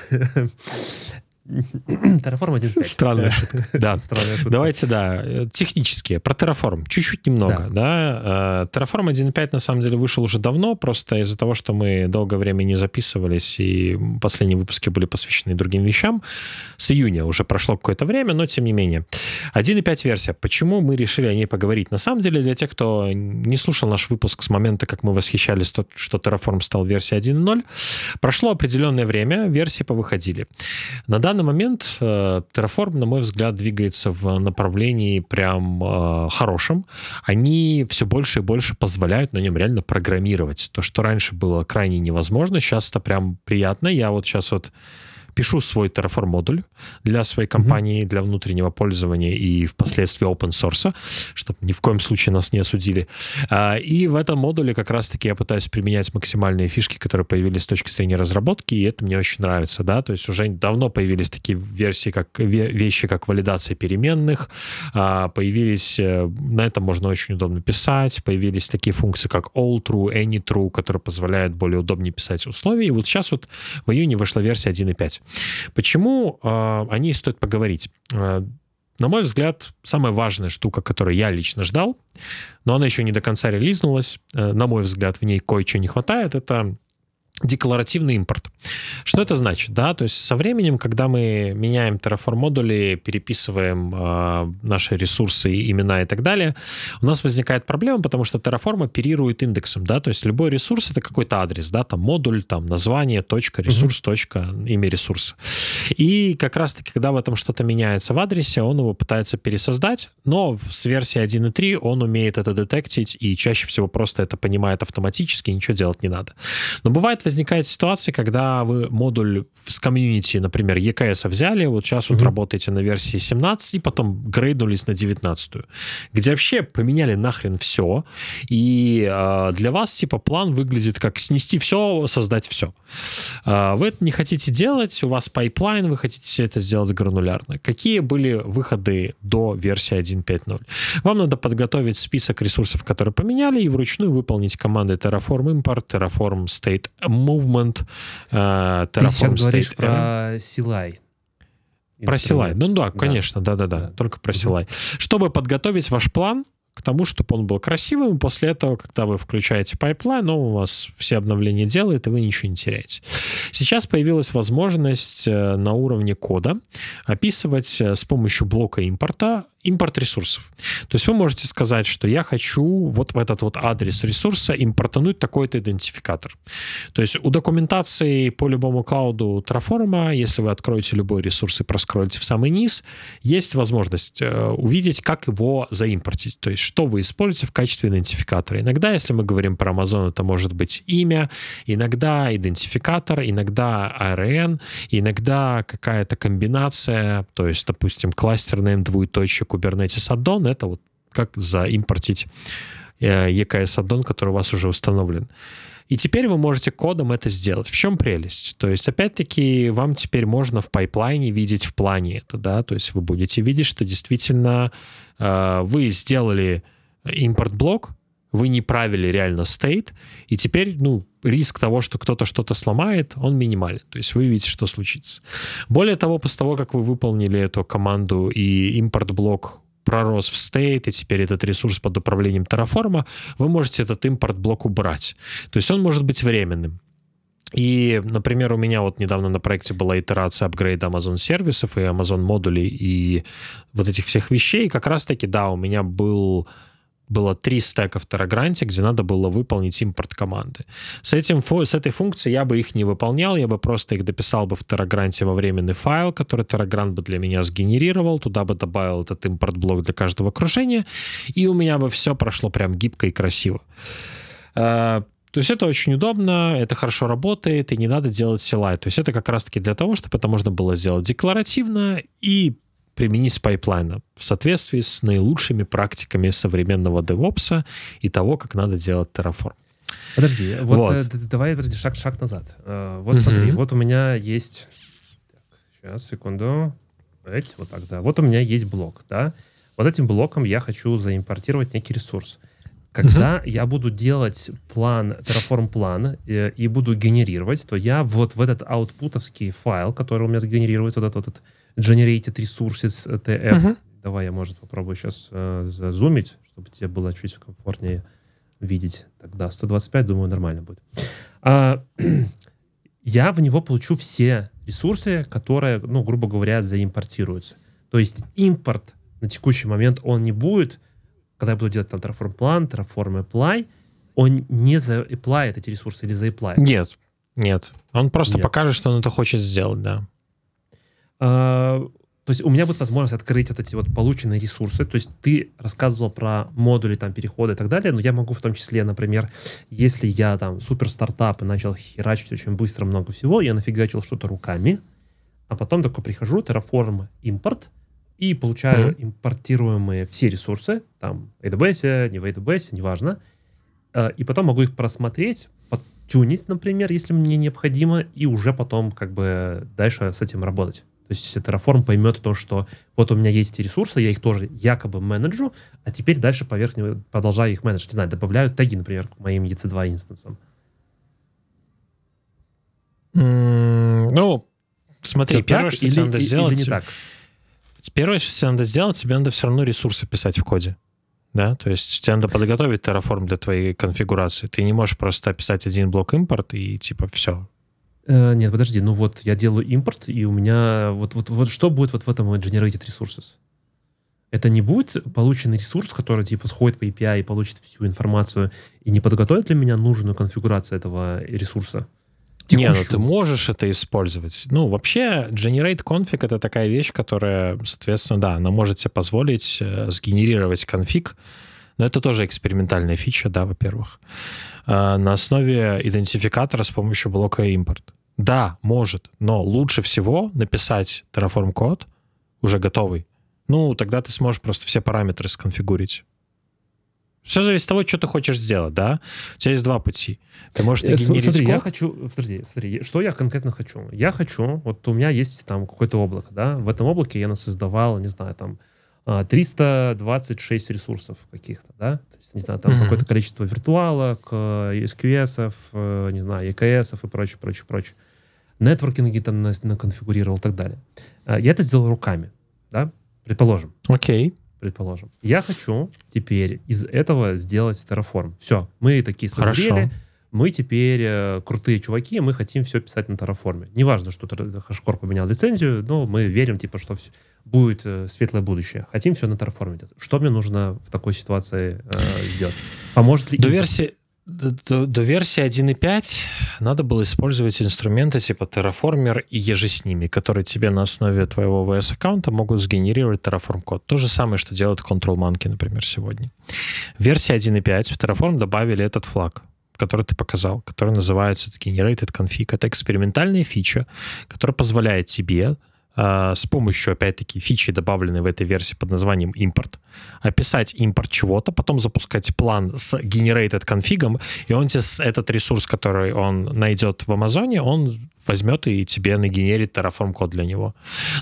Terraform 1.5. Странная шутка. Да. Странная шутка. Давайте, да, технические. Про Terraform. Чуть-чуть немного, да. Э, Terraform 1.5 на самом деле вышел уже давно, просто из-за того, что мы долгое время не записывались, и последние выпуски были посвящены другим вещам. С июня уже прошло какое-то время, но тем не менее. 1.5 версия. Почему мы решили о ней поговорить? На самом деле, для тех, кто не слушал наш выпуск с момента, как мы восхищались, что Terraform стал версией 1.0, прошло определенное время, версии повыходили. На данный момент э, Terraform, на мой взгляд, двигается в направлении прям э, хорошем. Они все больше и больше позволяют на нем реально программировать. То, что раньше было крайне невозможно, сейчас это прям приятно. Я вот сейчас вот пишу свой Terraform модуль для своей компании, mm-hmm. для внутреннего пользования и впоследствии open source, чтобы ни в коем случае нас не осудили. А, и в этом модуле как раз-таки я пытаюсь применять максимальные фишки, которые появились с точки зрения разработки, и это мне очень нравится, да, то есть уже давно появились такие версии, как вещи, как валидация переменных, а, появились, э, на этом можно очень удобно писать, появились такие функции, как all true, any true, которые позволяют более удобнее писать условия, и вот сейчас вот в июне вышла версия 1.5. Почему э, о ней стоит поговорить? Э, на мой взгляд, самая важная штука, которую я лично ждал, но она еще не до конца релизнулась, э, на мой взгляд, в ней кое-чего не хватает, это декларативный импорт. Что это значит? Да, то есть со временем, когда мы меняем Terraform модули, переписываем э, наши ресурсы, имена и так далее, у нас возникает проблема, потому что Terraform оперирует индексом, да, то есть любой ресурс это какой-то адрес, да, там модуль, там название, точка, ресурс, mm-hmm. точка, имя ресурса. И как раз-таки, когда в этом что-то меняется в адресе, он его пытается пересоздать, но с версии 1.3 он умеет это детектить и чаще всего просто это понимает автоматически, ничего делать не надо. Но бывает возникает ситуация, когда вы модуль с комьюнити, например, EKS взяли, вот сейчас mm-hmm. вот работаете на версии 17, и потом грейднулись на 19, где вообще поменяли нахрен все, и э, для вас типа план выглядит как снести все, создать все. Э, вы это не хотите делать, у вас пайплайн, вы хотите все это сделать гранулярно. Какие были выходы до версии 1.5.0? Вам надо подготовить список ресурсов, которые поменяли, и вручную выполнить команды Terraform import, Terraform state movement, э, Ты сейчас говоришь State про CLI. Про CLI. Ну да, конечно, да-да-да, да. только про CLI. Чтобы подготовить ваш план, к тому, чтобы он был красивым. После этого, когда вы включаете пайплайн, он у вас все обновления делает, и вы ничего не теряете. Сейчас появилась возможность э, на уровне кода описывать э, с помощью блока импорта импорт ресурсов. То есть вы можете сказать, что я хочу вот в этот вот адрес ресурса импортануть такой-то идентификатор. То есть у документации по любому клауду Terraform, если вы откроете любой ресурс и проскролите в самый низ, есть возможность э, увидеть, как его заимпортить. То есть что вы используете в качестве идентификатора. Иногда, если мы говорим про Amazon, это может быть имя, иногда идентификатор, иногда ARN, иногда какая-то комбинация, то есть, допустим, кластер name двоеточие Kubernetes addon, это вот как заимпортить EKS addon, который у вас уже установлен. И теперь вы можете кодом это сделать. В чем прелесть? То есть, опять-таки, вам теперь можно в пайплайне видеть в плане это, да, то есть вы будете видеть, что действительно э, вы сделали импорт-блок, вы не правили реально state, и теперь, ну, риск того, что кто-то что-то сломает, он минимален. То есть вы видите, что случится. Более того, после того, как вы выполнили эту команду и импорт-блок пророс в стейт, и теперь этот ресурс под управлением Terraform, вы можете этот импорт-блок убрать. То есть он может быть временным. И, например, у меня вот недавно на проекте была итерация апгрейда Amazon сервисов и Amazon модулей и вот этих всех вещей. И как раз-таки, да, у меня был было три стека в Terragranте, где надо было выполнить импорт команды. С, этим, с этой функцией я бы их не выполнял, я бы просто их дописал бы в Terragranте во временный файл, который Terragrant бы для меня сгенерировал, туда бы добавил этот импорт-блок для каждого окружения, и у меня бы все прошло прям гибко и красиво. А, то есть это очень удобно, это хорошо работает, и не надо делать CLI. То есть это как раз-таки для того, чтобы это можно было сделать декларативно и применить с пайплайна в соответствии с наилучшими практиками современного DevOps и того, как надо делать Terraform. Подожди, вот, вот. Э, давай подожди, шаг, шаг назад. Э, вот смотри, вот у меня есть... Так, сейчас, секунду. Эти, вот так, да. Вот у меня есть блок, да. Вот этим блоком я хочу заимпортировать некий ресурс. Когда угу. я буду делать план, Terraform план э, и буду генерировать, то я вот в этот output овский файл, который у меня сгенерирует, вот этот, вот generated resources tf, угу. давай я, может, попробую сейчас э, зазумить, чтобы тебе было чуть комфортнее видеть. Тогда 125, думаю, нормально будет. А, я в него получу все ресурсы, которые, ну, грубо говоря, заимпортируются. То есть импорт на текущий момент он не будет когда я буду делать там Terraform план, Terraform apply, он не заэплает эти ресурсы или заэплает? Нет, нет. Он просто нет. покажет, что он это хочет сделать, да. А, то есть у меня будет возможность открыть вот эти вот полученные ресурсы. То есть ты рассказывал про модули, там, переходы и так далее, но я могу в том числе, например, если я там супер стартап и начал херачить очень быстро много всего, я нафигачил что-то руками, а потом такой прихожу, Terraform импорт, и получаю mm-hmm. импортируемые все ресурсы, там, AWS, не в AWS, неважно, э, и потом могу их просмотреть, подтюнить, например, если мне необходимо, и уже потом как бы дальше с этим работать. То есть Terraform поймет то, что вот у меня есть эти ресурсы, я их тоже якобы менеджу, а теперь дальше поверх него продолжаю их менеджить. Не знаю, добавляю теги, например, к моим EC2 инстансам. Mm, ну, смотри, Все первое, что или, тебе надо сделать... Или не так? Первое, что тебе надо сделать, тебе надо все равно ресурсы писать в коде. Да, то есть тебе надо подготовить Terraform для твоей конфигурации. Ты не можешь просто описать один блок импорт и типа все. Э, нет, подожди, ну вот я делаю импорт, и у меня вот, вот, вот что будет вот в этом generated resources? Это не будет полученный ресурс, который типа сходит по API и получит всю информацию и не подготовит для меня нужную конфигурацию этого ресурса? Не, ну ты можешь это использовать. Ну, вообще, generate config — это такая вещь, которая, соответственно, да, она может себе позволить э, сгенерировать конфиг, но это тоже экспериментальная фича, да, во-первых. Э, на основе идентификатора с помощью блока импорт. Да, может, но лучше всего написать Terraform код уже готовый. Ну, тогда ты сможешь просто все параметры сконфигурить. Все зависит от того, что ты хочешь сделать, да? У тебя есть два пути. Ты можешь э, Смотри, я хочу... Подожди, смотри, что я конкретно хочу? Я хочу... Вот у меня есть там какое-то облако, да? В этом облаке я создавал, не знаю, там 326 а, ресурсов каких-то, да? То есть, не знаю, там mm-hmm. какое-то количество виртуалок, SQS, э, не знаю, EKS и прочее, прочее, прочее. Нетворкинги там наконфигурировал и так далее. А, я это сделал руками, да? Предположим. Окей. Okay предположим. Я хочу теперь из этого сделать Terraform. Все, мы такие созрели, Хорошо. Мы теперь э, крутые чуваки, мы хотим все писать на Terraform. Неважно, что Хашкор поменял лицензию, но мы верим, типа, что все, будет э, светлое будущее. Хотим все на Terraform. Что мне нужно в такой ситуации э, сделать? Поможет ли... До версии, до, до версии 1.5 надо было использовать инструменты типа Terraformer и еже с ними, которые тебе на основе твоего VS-аккаунта могут сгенерировать Terraform код. То же самое, что делает Control Monkey, например, сегодня. В версии 1.5 в Terraform добавили этот флаг, который ты показал, который называется Generated Config. Это экспериментальная фича, которая позволяет тебе с помощью, опять-таки, фичи, добавленной в этой версии под названием импорт, описать импорт чего-то, потом запускать план с generated конфигом, и он тебе этот ресурс, который он найдет в Амазоне, он возьмет и тебе нагенерит Terraform код для него.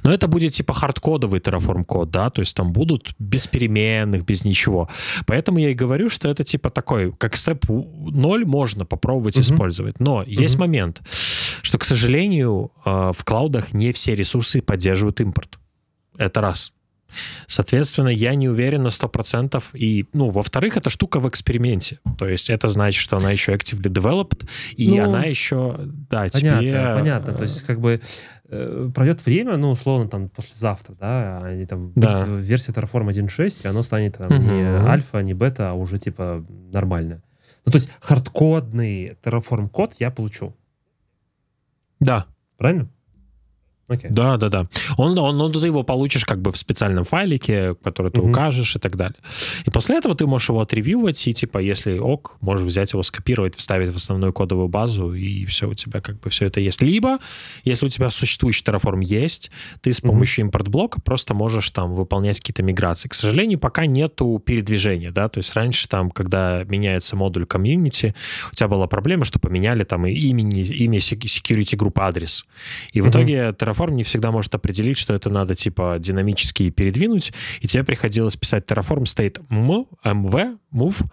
Но это будет типа хардкодовый Terraform код, да, то есть там будут без переменных, без ничего. Поэтому я и говорю, что это типа такой, как степ 0 можно попробовать uh-huh. использовать. Но uh-huh. есть момент, что, к сожалению, э, в клаудах не все ресурсы поддерживают импорт. Это раз. Соответственно, я не уверен на 100%. И, ну, во-вторых, эта штука в эксперименте. То есть это значит, что она еще actively developed, и ну, она еще, да, понятно, тебе... Понятно, то есть как бы э, пройдет время, ну, условно, там, послезавтра, да, они там, да. версия Terraform 1.6, и оно станет там угу. не альфа, не бета, а уже, типа, нормальное. Ну, то есть хардкодный Terraform код я получу. Да. Правильно? Okay. Да, да, да. Он, он, он, ты его получишь как бы в специальном файлике, который ты uh-huh. укажешь и так далее. И после этого ты можешь его отревьювать, и типа, если ок, можешь взять его, скопировать, вставить в основную кодовую базу, и все, у тебя как бы все это есть. Либо, если у тебя существующий Terraform есть, ты с помощью uh-huh. импорт-блока просто можешь там выполнять какие-то миграции. К сожалению, пока нету передвижения, да, то есть раньше там, когда меняется модуль комьюнити, у тебя была проблема, что поменяли там и имени, имя security группы адрес. И в uh-huh. итоге Terraform Terraform не всегда может определить, что это надо типа динамически передвинуть, и тебе приходилось писать Terraform state mv, move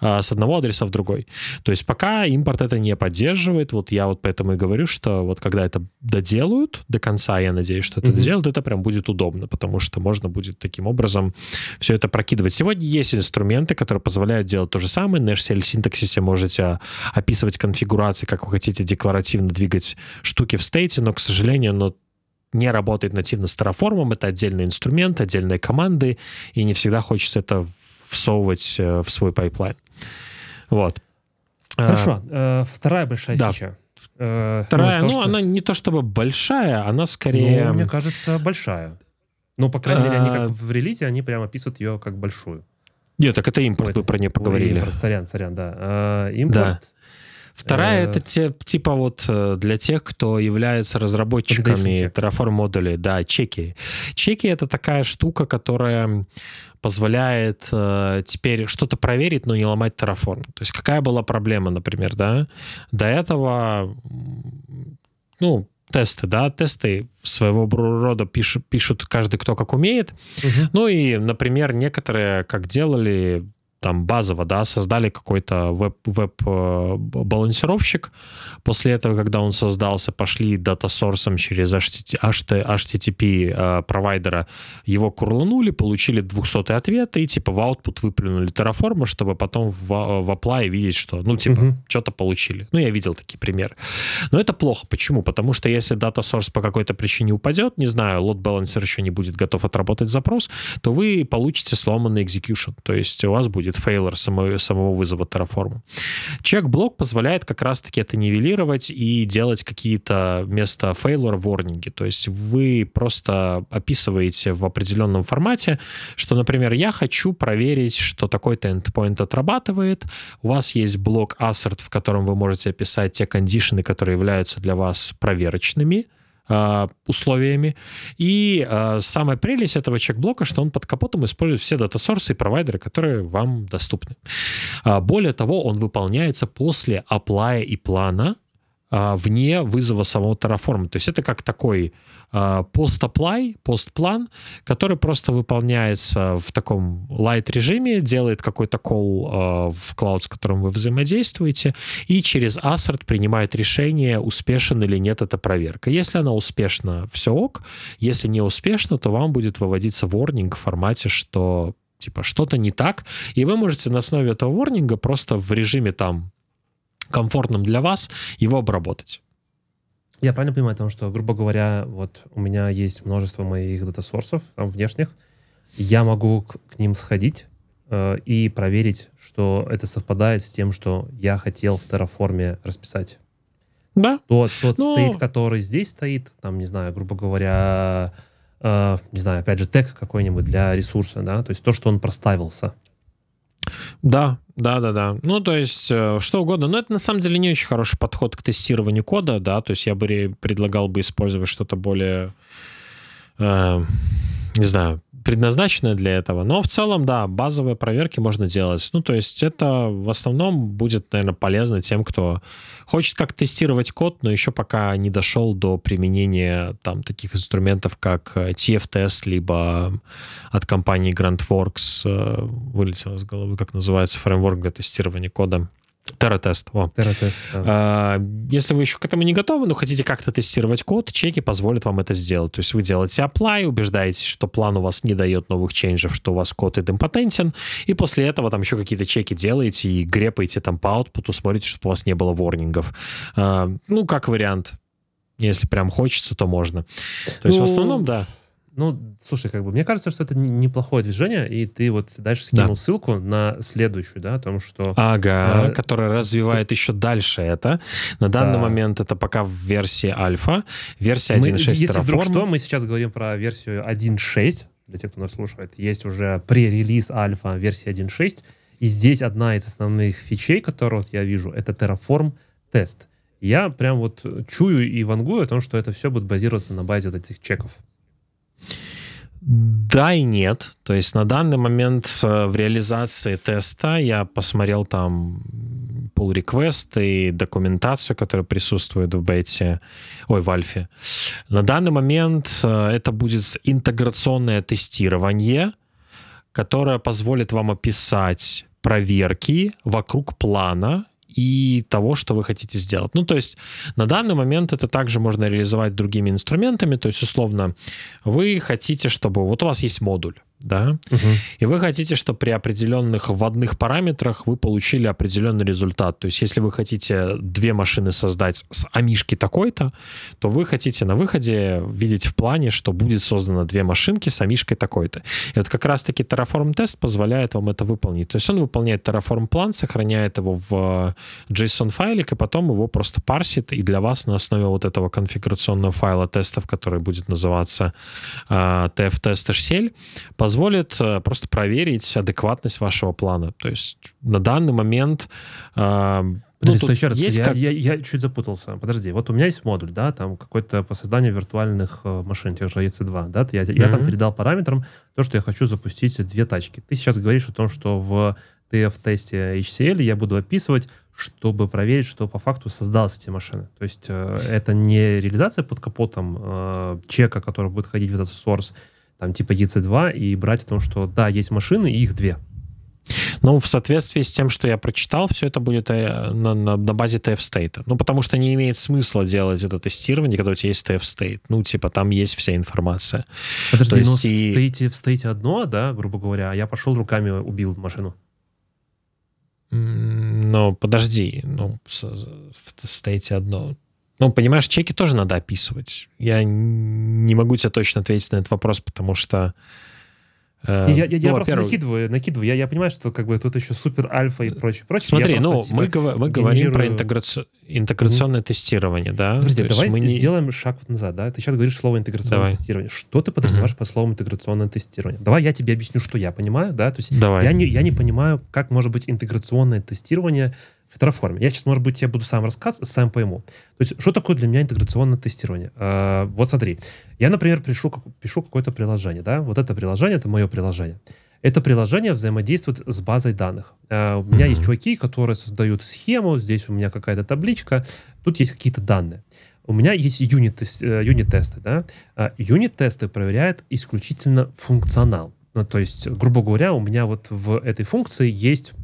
а, с одного адреса в другой. То есть пока импорт это не поддерживает, вот я вот поэтому и говорю, что вот когда это доделают до конца, я надеюсь, что это mm-hmm. доделают, это прям будет удобно, потому что можно будет таким образом все это прокидывать. Сегодня есть инструменты, которые позволяют делать то же самое. На HCL синтаксисе можете описывать конфигурации, как вы хотите декларативно двигать штуки в state е, но, к сожалению, оно не работает нативно с Terraform, это отдельный инструмент, отдельные команды, и не всегда хочется это всовывать э, в свой пайплайн. Вот. Хорошо. А, вторая большая да. фича. Э, Вторая, ну, ну что... она не то чтобы большая, она скорее... Ну, мне кажется, большая. Ну, по крайней мере, они как в релизе, они прямо описывают ее как большую. Нет, так это импорт, Ой, вы про нее поговорили. Ой, импорт, сорян, сорян, да. А, импорт... Да. Вторая э, это те, типа вот э, для тех, кто является разработчиками Terraform модулей, да, чеки. Чеки это такая штука, которая позволяет э, теперь что-то проверить, но не ломать Terraform. То есть какая была проблема, например, да? До этого, ну, тесты, да, тесты своего рода пишут, пишут каждый кто как умеет. Угу. Ну и, например, некоторые как делали там базово, да, создали какой-то веб-балансировщик. После этого, когда он создался, пошли дата-сорсом через HTTP э, провайдера, его курланули, получили 200 ответ и типа в output выплюнули Terraform, чтобы потом в, в apply видеть, что, ну, типа, uh-huh. что-то получили. Ну, я видел такие примеры. Но это плохо. Почему? Потому что если дата-сорс по какой-то причине упадет, не знаю, load balancer еще не будет готов отработать запрос, то вы получите сломанный execution. То есть у вас будет будет фейлор самого, самого вызова Terraform. Чек-блок позволяет как раз-таки это нивелировать и делать какие-то вместо фейлора ворнинги. То есть вы просто описываете в определенном формате, что, например, я хочу проверить, что такой-то endpoint отрабатывает. У вас есть блок assert, в котором вы можете описать те кондишны, которые являются для вас проверочными, условиями. И э, самая прелесть этого чекблока, что он под капотом использует все дата-сорсы и провайдеры, которые вам доступны. Э, более того, он выполняется после аплая и плана а, вне вызова самого Terraform. То есть это как такой пост-apply, а, пост-план, который просто выполняется в таком light режиме, делает какой-то call а, в cloud, с которым вы взаимодействуете, и через assert принимает решение, успешен или нет эта проверка. Если она успешна, все ок. Если не успешно, то вам будет выводиться warning в формате, что типа что-то не так, и вы можете на основе этого ворнинга просто в режиме там комфортным для вас его обработать. Я правильно понимаю, потому что, грубо говоря, вот у меня есть множество моих дата-сорсов, там, внешних, я могу к, к ним сходить э, и проверить, что это совпадает с тем, что я хотел в Terraform расписать. Да. Тот, тот Но... стейт, который здесь стоит, там, не знаю, грубо говоря, э, не знаю, опять же, тег какой-нибудь для ресурса, да, то есть то, что он проставился. Да, да, да, да. Ну, то есть, э, что угодно. Но это на самом деле не очень хороший подход к тестированию кода, да. То есть я бы предлагал бы использовать что-то более, э, не знаю, предназначенное для этого. Но в целом, да, базовые проверки можно делать. Ну, то есть это в основном будет, наверное, полезно тем, кто хочет как тестировать код, но еще пока не дошел до применения там таких инструментов, как TF-тест, либо от компании GrantWorks э, вылетело из головы, как называется фреймворк для тестирования кода. Терратест. Да. а, если вы еще к этому не готовы, но хотите как-то тестировать код, чеки позволят вам это сделать. То есть вы делаете apply, убеждаетесь, что план у вас не дает новых чейнджев, что у вас код идемпотентен, и после этого там еще какие-то чеки делаете и грепаете там по output, смотрите, чтобы у вас не было ворнингов. А, ну, как вариант. Если прям хочется, то можно. То есть ну... в основном, да. Ну, слушай, как бы, мне кажется, что это неплохое движение, и ты вот дальше скинул да. ссылку на следующую, да, о том, что... Ага, э, которая развивает ты... еще дальше это. На данный да. момент это пока в версии альфа, версия 1.6 Если Terraform. вдруг что, мы сейчас говорим про версию 1.6, для тех, кто нас слушает. Есть уже пререлиз альфа версии 1.6, и здесь одна из основных фичей, которую вот я вижу, это Terraform тест. Я прям вот чую и вангую о том, что это все будет базироваться на базе этих чеков. Да и нет. То есть на данный момент э, в реализации теста я посмотрел там pull request и документацию, которая присутствует в бете, ой, в альфе. На данный момент э, это будет интеграционное тестирование, которое позволит вам описать проверки вокруг плана и того, что вы хотите сделать. Ну, то есть на данный момент это также можно реализовать другими инструментами. То есть, условно, вы хотите, чтобы... Вот у вас есть модуль, да, угу. и вы хотите, чтобы при определенных вводных параметрах вы получили определенный результат. То есть, если вы хотите две машины создать с амишки такой-то, то вы хотите на выходе видеть в плане, что будет создано две машинки с амишкой такой-то. И вот как раз-таки Terraform тест позволяет вам это выполнить. То есть он выполняет Terraform план, сохраняет его в JSON файлик, и потом его просто парсит, и для вас на основе вот этого конфигурационного файла тестов, который будет называться uh, tf-test.html, позволит э, просто проверить адекватность вашего плана. То есть на данный момент... Э, Подожди, ну, стой, еще раз, есть я, как... я, я чуть запутался. Подожди, вот у меня есть модуль, да, там какой-то по созданию виртуальных э, машин, тех же EC2, да, я, mm-hmm. я там передал параметрам то, что я хочу запустить две тачки. Ты сейчас говоришь о том, что в TF-тесте HCL я буду описывать, чтобы проверить, что по факту создалась эти машины. То есть э, это не реализация под капотом э, чека, который будет ходить в этот source, там типа EC2 и брать о том, что да, есть машины, и их две. Ну, в соответствии с тем, что я прочитал, все это будет э, на, на, на базе TF-State. Ну, потому что не имеет смысла делать это тестирование, когда у тебя есть TF-State. Ну, типа, там есть вся информация. Подожди, но и... в, стейте, в стейте одно, да, грубо говоря, а я пошел руками убил машину. Ну, подожди, ну, в стейте одно. Ну, понимаешь, чеки тоже надо описывать. Я не могу тебе точно ответить на этот вопрос, потому что Э, я, я, ну, я просто накидываю, накидываю. Я, я понимаю, что как бы тут еще супер альфа и прочее, прочее. Смотри, я ну, мы, типа, мы говорим про интеграци... интеграционное mm-hmm. тестирование, да? Подожди, давай мы не... сделаем шаг назад, да? Ты сейчас говоришь слово интеграционное давай. тестирование. Что ты подразумеваешь mm-hmm. по слову интеграционное тестирование? Давай я тебе объясню, что я понимаю, да? То есть давай. Я, не, я не понимаю, как может быть интеграционное тестирование в Terraform. Я сейчас, может быть, я буду сам рассказывать, сам пойму. То есть, что такое для меня интеграционное тестирование? Э, вот смотри, я, например, пишу, пишу какое-то приложение, да, вот это приложение, это мое приложение. Это приложение взаимодействует с базой данных. Э, у меня mm-hmm. есть чуваки, которые создают схему, здесь у меня какая-то табличка, тут есть какие-то данные. У меня есть юнит-тесты, юнит да. Э, юнит-тесты проверяют исключительно функционал. Ну, то есть, грубо говоря, у меня вот в этой функции есть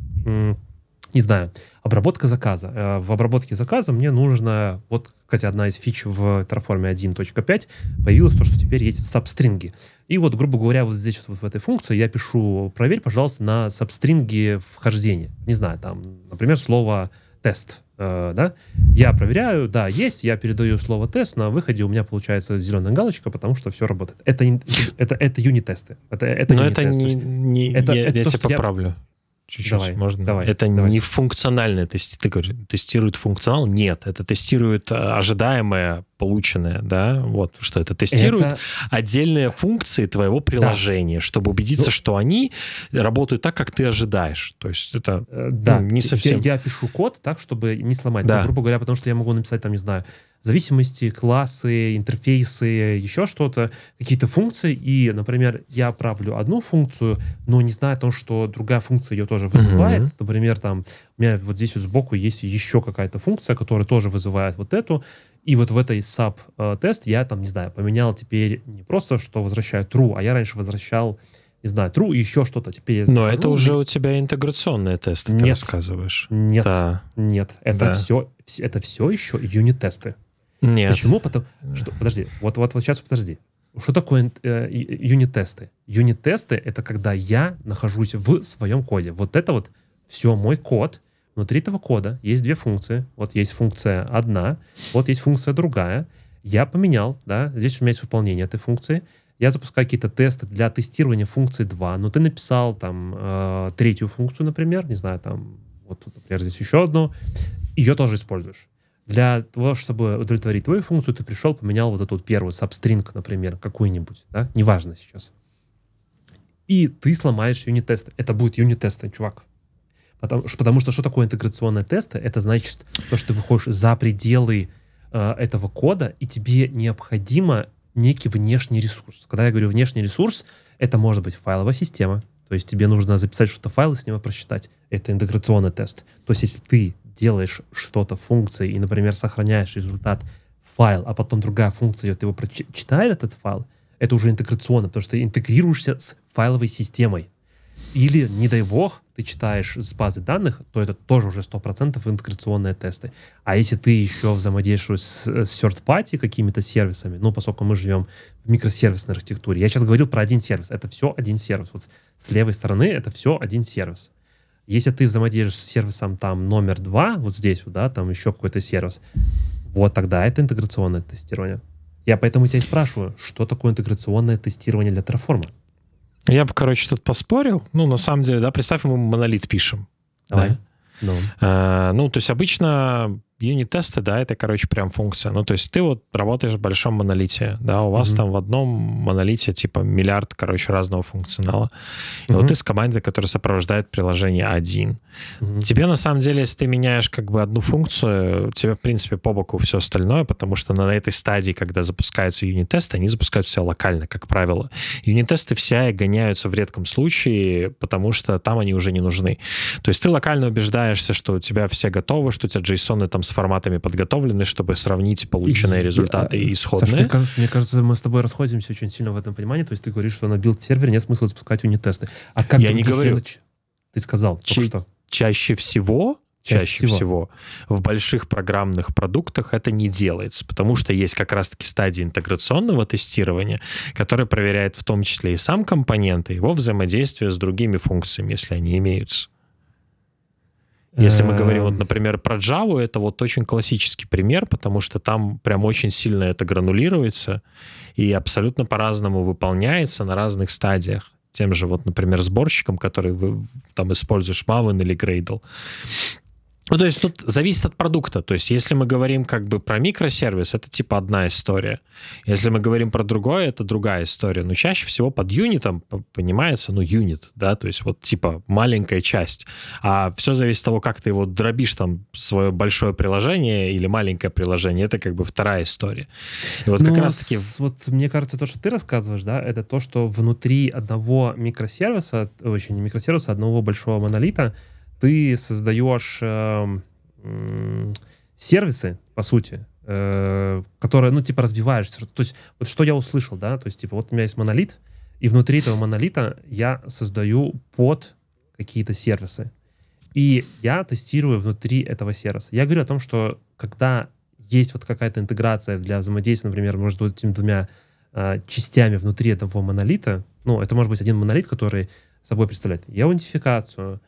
не знаю, обработка заказа. Э, в обработке заказа мне нужно, вот, кстати, одна из фич в Terraform 1.5 появилась, то, что теперь есть сабстринги. И вот, грубо говоря, вот здесь вот в этой функции я пишу, проверь, пожалуйста, на сабстринге вхождения. Не знаю, там, например, слово тест, э, да, я проверяю, да, есть, я передаю слово тест, на выходе у меня получается зеленая галочка, потому что все работает. Это, это, это юнит-тесты. Это, это Но это не, не это, я, это я то, тебя поправлю. Я, Чуть-чуть давай, можно. Давай, это давай. не функциональное тести... ты говоришь, тестирует функционал. Нет, это тестирует э, ожидаемое, полученное, да, вот что это тестирует это... отдельные функции твоего приложения, да. чтобы убедиться, ну... что они работают так, как ты ожидаешь. То есть это э, да. ну, не совсем. Я, я пишу код так, чтобы не сломать. Да. Ну, грубо говоря, потому что я могу написать там, не знаю, зависимости, классы, интерфейсы, еще что-то, какие-то функции, и, например, я отправлю одну функцию, но не знаю о том, что другая функция ее тоже вызывает. Mm-hmm. Например, там у меня вот здесь вот сбоку есть еще какая-то функция, которая тоже вызывает вот эту, и вот в этой sub-тест я там, не знаю, поменял теперь не просто, что возвращаю true, а я раньше возвращал не знаю, true и еще что-то. Теперь Но это уже у тебя интеграционные тесты, нет, ты рассказываешь. Нет, да. нет, это да. все, это все еще юнит-тесты. Нет. Почему? Потому что, подожди, вот, вот, вот сейчас подожди. Что такое э, юнит-тесты? Юнит-тесты — это когда я нахожусь в своем коде. Вот это вот все мой код. Внутри этого кода есть две функции. Вот есть функция одна, вот есть функция другая. Я поменял, да, здесь у меня есть выполнение этой функции. Я запускаю какие-то тесты для тестирования функции 2, но ты написал там э, третью функцию, например, не знаю, там, вот, например, здесь еще одну, ее тоже используешь. Для того, чтобы удовлетворить твою функцию, ты пришел, поменял вот эту вот первую сабстринг, например, какую-нибудь, да, неважно сейчас. И ты сломаешь юнит-тесты. Это будет юнит-тесты, чувак. Потому, потому что что такое интеграционные тесты? Это значит то, что ты выходишь за пределы э, этого кода, и тебе необходимо некий внешний ресурс. Когда я говорю внешний ресурс, это может быть файловая система, то есть тебе нужно записать что-то файл и с него просчитать. Это интеграционный тест. То есть если ты делаешь что-то функцией и, например, сохраняешь результат файл, а потом другая функция идет, его читает этот файл, это уже интеграционно, потому что ты интегрируешься с файловой системой. Или, не дай бог, ты читаешь с базы данных, то это тоже уже 100% интеграционные тесты. А если ты еще взаимодействуешь с, с third-party какими-то сервисами, ну, поскольку мы живем в микросервисной архитектуре, я сейчас говорил про один сервис, это все один сервис. Вот с левой стороны это все один сервис. Если ты взаимодействуешь с сервисом там номер два, вот здесь да, там еще какой-то сервис, вот тогда это интеграционное тестирование. Я поэтому тебя и спрашиваю, что такое интеграционное тестирование для Terraform? Я бы, короче, тут поспорил. Ну, на самом деле, да, представь, мы монолит пишем. Давай. Да? Ну. А, ну, то есть обычно юнит-тесты, да, это, короче, прям функция. Ну, то есть ты вот работаешь в большом монолите, да, у вас mm-hmm. там в одном монолите типа миллиард, короче, разного функционала. И mm-hmm. вот ты с командой, которая сопровождает приложение один. Mm-hmm. Тебе, на самом деле, если ты меняешь как бы одну функцию, тебе, в принципе, по боку все остальное, потому что на этой стадии, когда запускаются юнит-тесты, они запускаются все локально, как правило. Юнит-тесты все гоняются в редком случае, потому что там они уже не нужны. То есть ты локально убеждаешься, что у тебя все готовы, что у тебя JSON там с форматами подготовлены, чтобы сравнить полученные результаты и исходные. Саша, мне кажется, мне кажется, мы с тобой расходимся очень сильно в этом понимании. То есть ты говоришь, что на build сервере нет смысла запускать юнит-тесты. А как Я не говорю. Ты сказал Ч- только что. Чаще всего чаще, чаще всего. всего в больших программных продуктах это не делается, потому что есть как раз-таки стадия интеграционного тестирования, которая проверяет в том числе и сам компонент, и его взаимодействие с другими функциями, если они имеются. Если мы говорим, вот, эм. например, про Java, это вот очень классический пример, потому что там прям очень сильно это гранулируется и абсолютно по-разному выполняется на разных стадиях. Тем же, вот, например, сборщиком, который вы там используешь Maven или Gradle. Ну, то есть тут зависит от продукта. То есть если мы говорим как бы про микросервис, это типа одна история. Если мы говорим про другое, это другая история. Но чаще всего под юнитом понимается, ну, юнит, да, то есть вот типа маленькая часть. А все зависит от того, как ты его дробишь там свое большое приложение или маленькое приложение. Это как бы вторая история. И вот как раз таки... Вот мне кажется, то, что ты рассказываешь, да, это то, что внутри одного микросервиса, очень не микросервиса, одного большого монолита, ты создаешь э, э, сервисы, по сути, э, которые, ну, типа, разбиваешься. То есть, вот что я услышал, да, то есть, типа, вот у меня есть монолит, и внутри этого монолита я создаю под какие-то сервисы. И я тестирую внутри этого сервиса. Я говорю о том, что когда есть вот какая-то интеграция для взаимодействия, например, между этими двумя э, частями внутри этого монолита, ну, это может быть один монолит, который собой представляет и аутентификацию,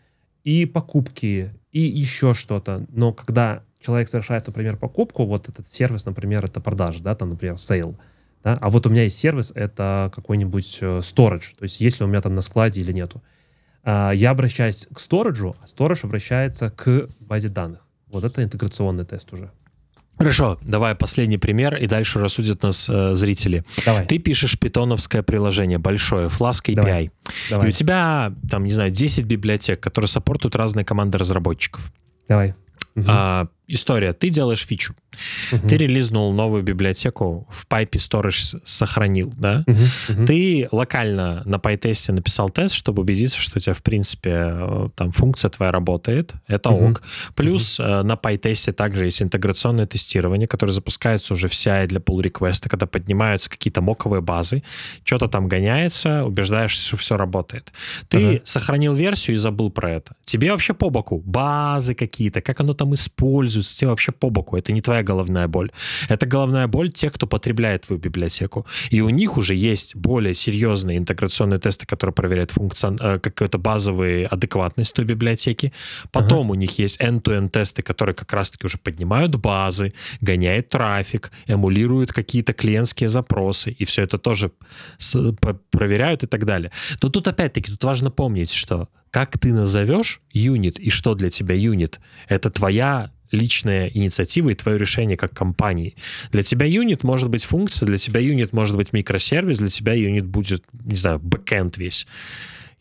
и покупки, и еще что-то. Но когда человек совершает, например, покупку, вот этот сервис, например, это продажа, да, там, например, sale, да, а вот у меня есть сервис, это какой-нибудь э, storage, то есть если у меня там на складе или нету. А, я обращаюсь к сториджу, а storage обращается к базе данных. Вот это интеграционный тест уже. Хорошо, давай последний пример, и дальше рассудят нас э, зрители. Давай. Ты пишешь питоновское приложение большое, Flask API. Давай. Давай. И у тебя, там, не знаю, 10 библиотек, которые саппортуют разные команды разработчиков. Давай. Угу. А, история. Ты делаешь фичу. Угу. Ты релизнул новую библиотеку, в пайпе storage сохранил, да? Угу. Угу. Ты локально на PyTest написал тест, чтобы убедиться, что у тебя, в принципе, э, там функция твоя работает. Это угу. ок. Плюс угу. на PyTest также есть интеграционное тестирование, которое запускается уже вся для pull реквеста когда поднимаются какие-то моковые базы, что-то там гоняется, убеждаешься, что все работает. Ты угу. сохранил версию и забыл про это. Тебе вообще по боку базы какие-то, как оно там используется, тебе вообще по боку. Это не твоя головная боль. Это головная боль тех, кто потребляет твою библиотеку. И у них уже есть более серьезные интеграционные тесты, которые проверяют функцион... Э, какую-то базовую адекватность той библиотеки. Потом ага. у них есть end-to-end тесты, которые как раз-таки уже поднимают базы, гоняют трафик, эмулируют какие-то клиентские запросы, и все это тоже проверяют и так далее. Но тут опять-таки, тут важно помнить, что как ты назовешь юнит и что для тебя юнит, это твоя личная инициатива и твое решение как компании. Для тебя юнит может быть функция, для тебя юнит может быть микросервис, для тебя юнит будет, не знаю, бэкэнд весь.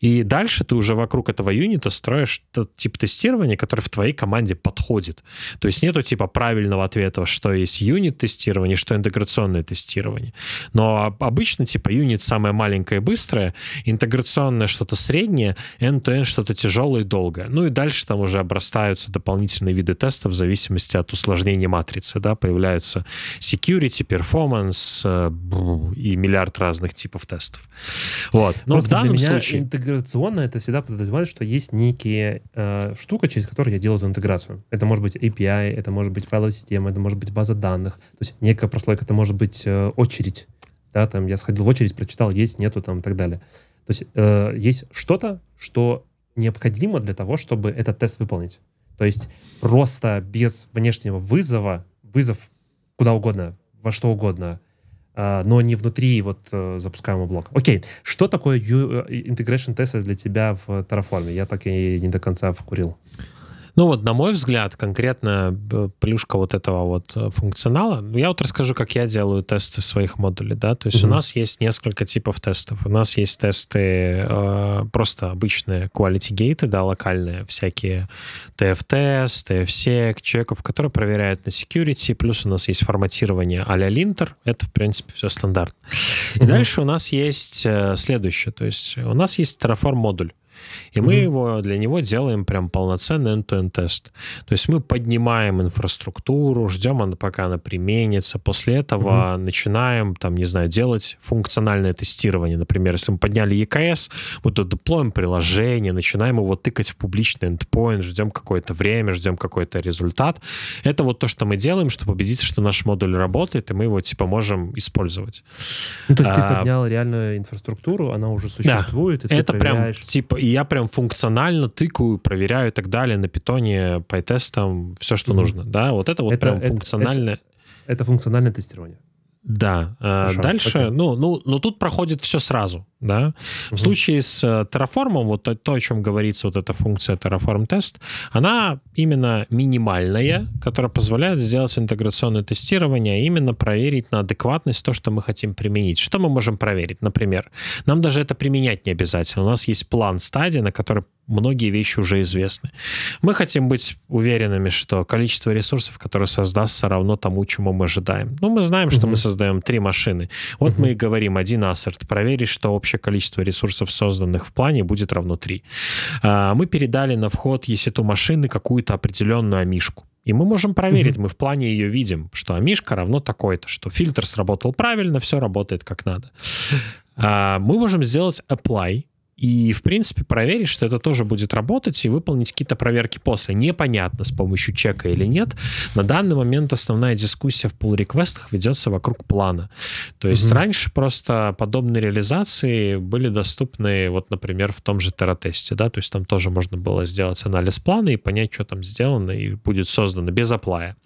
И дальше ты уже вокруг этого юнита строишь тот тип тестирования, который в твоей команде подходит. То есть нету типа правильного ответа, что есть юнит-тестирование, что интеграционное тестирование. Но обычно типа юнит самое маленькое и быстрое, интеграционное что-то среднее, end-to-end что-то тяжелое и долгое. Ну и дальше там уже обрастаются дополнительные виды тестов в зависимости от усложнения матрицы. Да? Появляются security, performance э, и миллиард разных типов тестов. Вот. Но Просто в данном случае... интеграционно это всегда подразумевает, что есть некие э, штука, через которую я делаю эту интеграцию. Это может быть API, это может быть файловая система, это может быть база данных. То есть некая прослойка, это может быть э, очередь. Да, там я сходил в очередь, прочитал, есть, нету там и так далее. То есть э, есть что-то, что необходимо для того, чтобы этот тест выполнить. То есть просто без внешнего вызова, вызов куда угодно, во что угодно, но не внутри вот э, запускаемого блока. Окей, что такое э, integration тесты для тебя в Terraform? Я так и не до конца вкурил. Ну вот, на мой взгляд, конкретно э, плюшка вот этого вот э, функционала, ну, я вот расскажу, как я делаю тесты своих модулей, да, то есть mm-hmm. у нас есть несколько типов тестов. У нас есть тесты э, просто обычные quality гейты, да, локальные, всякие TF-тест, TF-sec, чеков, которые проверяют на security, плюс у нас есть форматирование а-ля linter, это, в принципе, все стандартно. И mm-hmm. дальше у нас есть э, следующее, то есть у нас есть Terraform модуль. И мы mm-hmm. его, для него делаем прям полноценный end-to-end тест. То есть мы поднимаем инфраструктуру, ждем, пока она применится. После этого mm-hmm. начинаем, там, не знаю, делать функциональное тестирование. Например, если мы подняли EKS, мы тут деплоим приложение, начинаем его тыкать в публичный endpoint, ждем какое-то время, ждем какой-то результат. Это вот то, что мы делаем, чтобы убедиться, что наш модуль работает, и мы его, типа, можем использовать. Ну, то есть а, ты поднял реальную инфраструктуру, она уже существует, да, и ты это проверяешь... прям, типа, и я прям функционально тыкаю, проверяю и так далее на питоне, по тестам, все, что mm-hmm. нужно. Да, вот это вот это, прям это, функциональное. Это, это функциональное тестирование. Да. А Хорошо, Дальше, окей. ну, ну, но тут проходит все сразу, да. Угу. В случае с э, Terraform, вот то, то, о чем говорится, вот эта функция Terraform тест, она именно минимальная, которая позволяет сделать интеграционное тестирование, а именно проверить на адекватность то, что мы хотим применить. Что мы можем проверить? Например, нам даже это применять не обязательно. У нас есть план стадии, на который многие вещи уже известны. Мы хотим быть уверенными, что количество ресурсов, которое создастся, равно тому, чему мы ожидаем. Ну, мы знаем, что угу. мы создаем три машины. Вот угу. мы и говорим, один ассерт, проверить, что общее количество ресурсов, созданных в плане, будет равно 3. А, мы передали на вход EC2 машины какую-то определенную амишку. И мы можем проверить, мы в плане ее видим, что амишка равно такой-то, что фильтр сработал правильно, все работает как надо. А, мы можем сделать apply, и, в принципе, проверить, что это тоже будет работать и выполнить какие-то проверки после. Непонятно, с помощью чека или нет. На данный момент основная дискуссия в pull реквестах ведется вокруг плана. То есть mm раньше просто подобные реализации были доступны, вот, например, в том же терротесте, да, то есть там тоже можно было сделать анализ плана и понять, что там сделано и будет создано без оплая.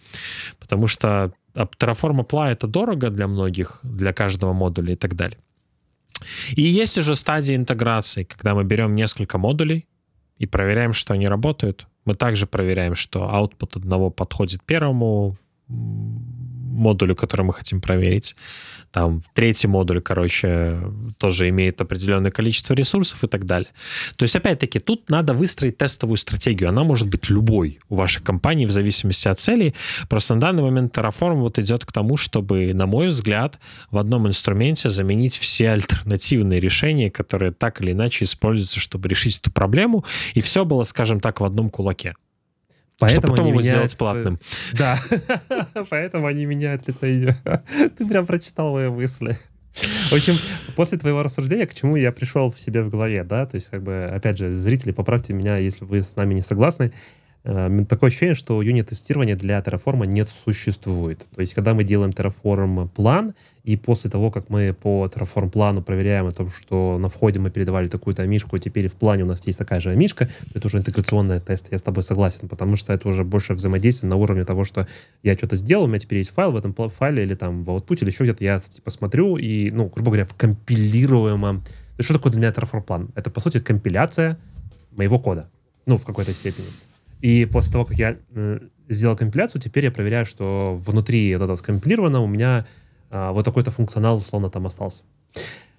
Потому что Terraform Apply это дорого для многих, для каждого модуля и так далее. И есть уже стадия интеграции, когда мы берем несколько модулей и проверяем, что они работают. Мы также проверяем, что output одного подходит первому модулю, который мы хотим проверить. Там третий модуль, короче, тоже имеет определенное количество ресурсов и так далее. То есть, опять-таки, тут надо выстроить тестовую стратегию. Она может быть любой у вашей компании в зависимости от целей. Просто на данный момент Terraform вот идет к тому, чтобы, на мой взгляд, в одном инструменте заменить все альтернативные решения, которые так или иначе используются, чтобы решить эту проблему, и все было, скажем так, в одном кулаке. Поэтому потом его меняют... сделать платным. Да, поэтому они меняют лицензию. Ты прям прочитал мои мысли. В общем, после твоего рассуждения, к чему я пришел в себе в голове, да, то есть, как бы, опять же, зрители, поправьте меня, если вы с нами не согласны, такое ощущение, что юнит-тестирования для Terraform нет существует. То есть, когда мы делаем Terraform план, и после того, как мы по Terraform плану проверяем о том, что на входе мы передавали такую-то амишку, теперь в плане у нас есть такая же амишка, это уже интеграционный тест, я с тобой согласен, потому что это уже больше взаимодействие на уровне того, что я что-то сделал, у меня теперь есть файл в этом файле, или там в output, или еще где-то, я типа смотрю, и, ну, грубо говоря, в компилируемом... Что такое для меня Terraform план? Это, по сути, компиляция моего кода. Ну, в какой-то степени. И после того, как я э, сделал компиляцию, теперь я проверяю, что внутри вот этого скомпилированного у меня э, вот такой-то функционал условно там остался.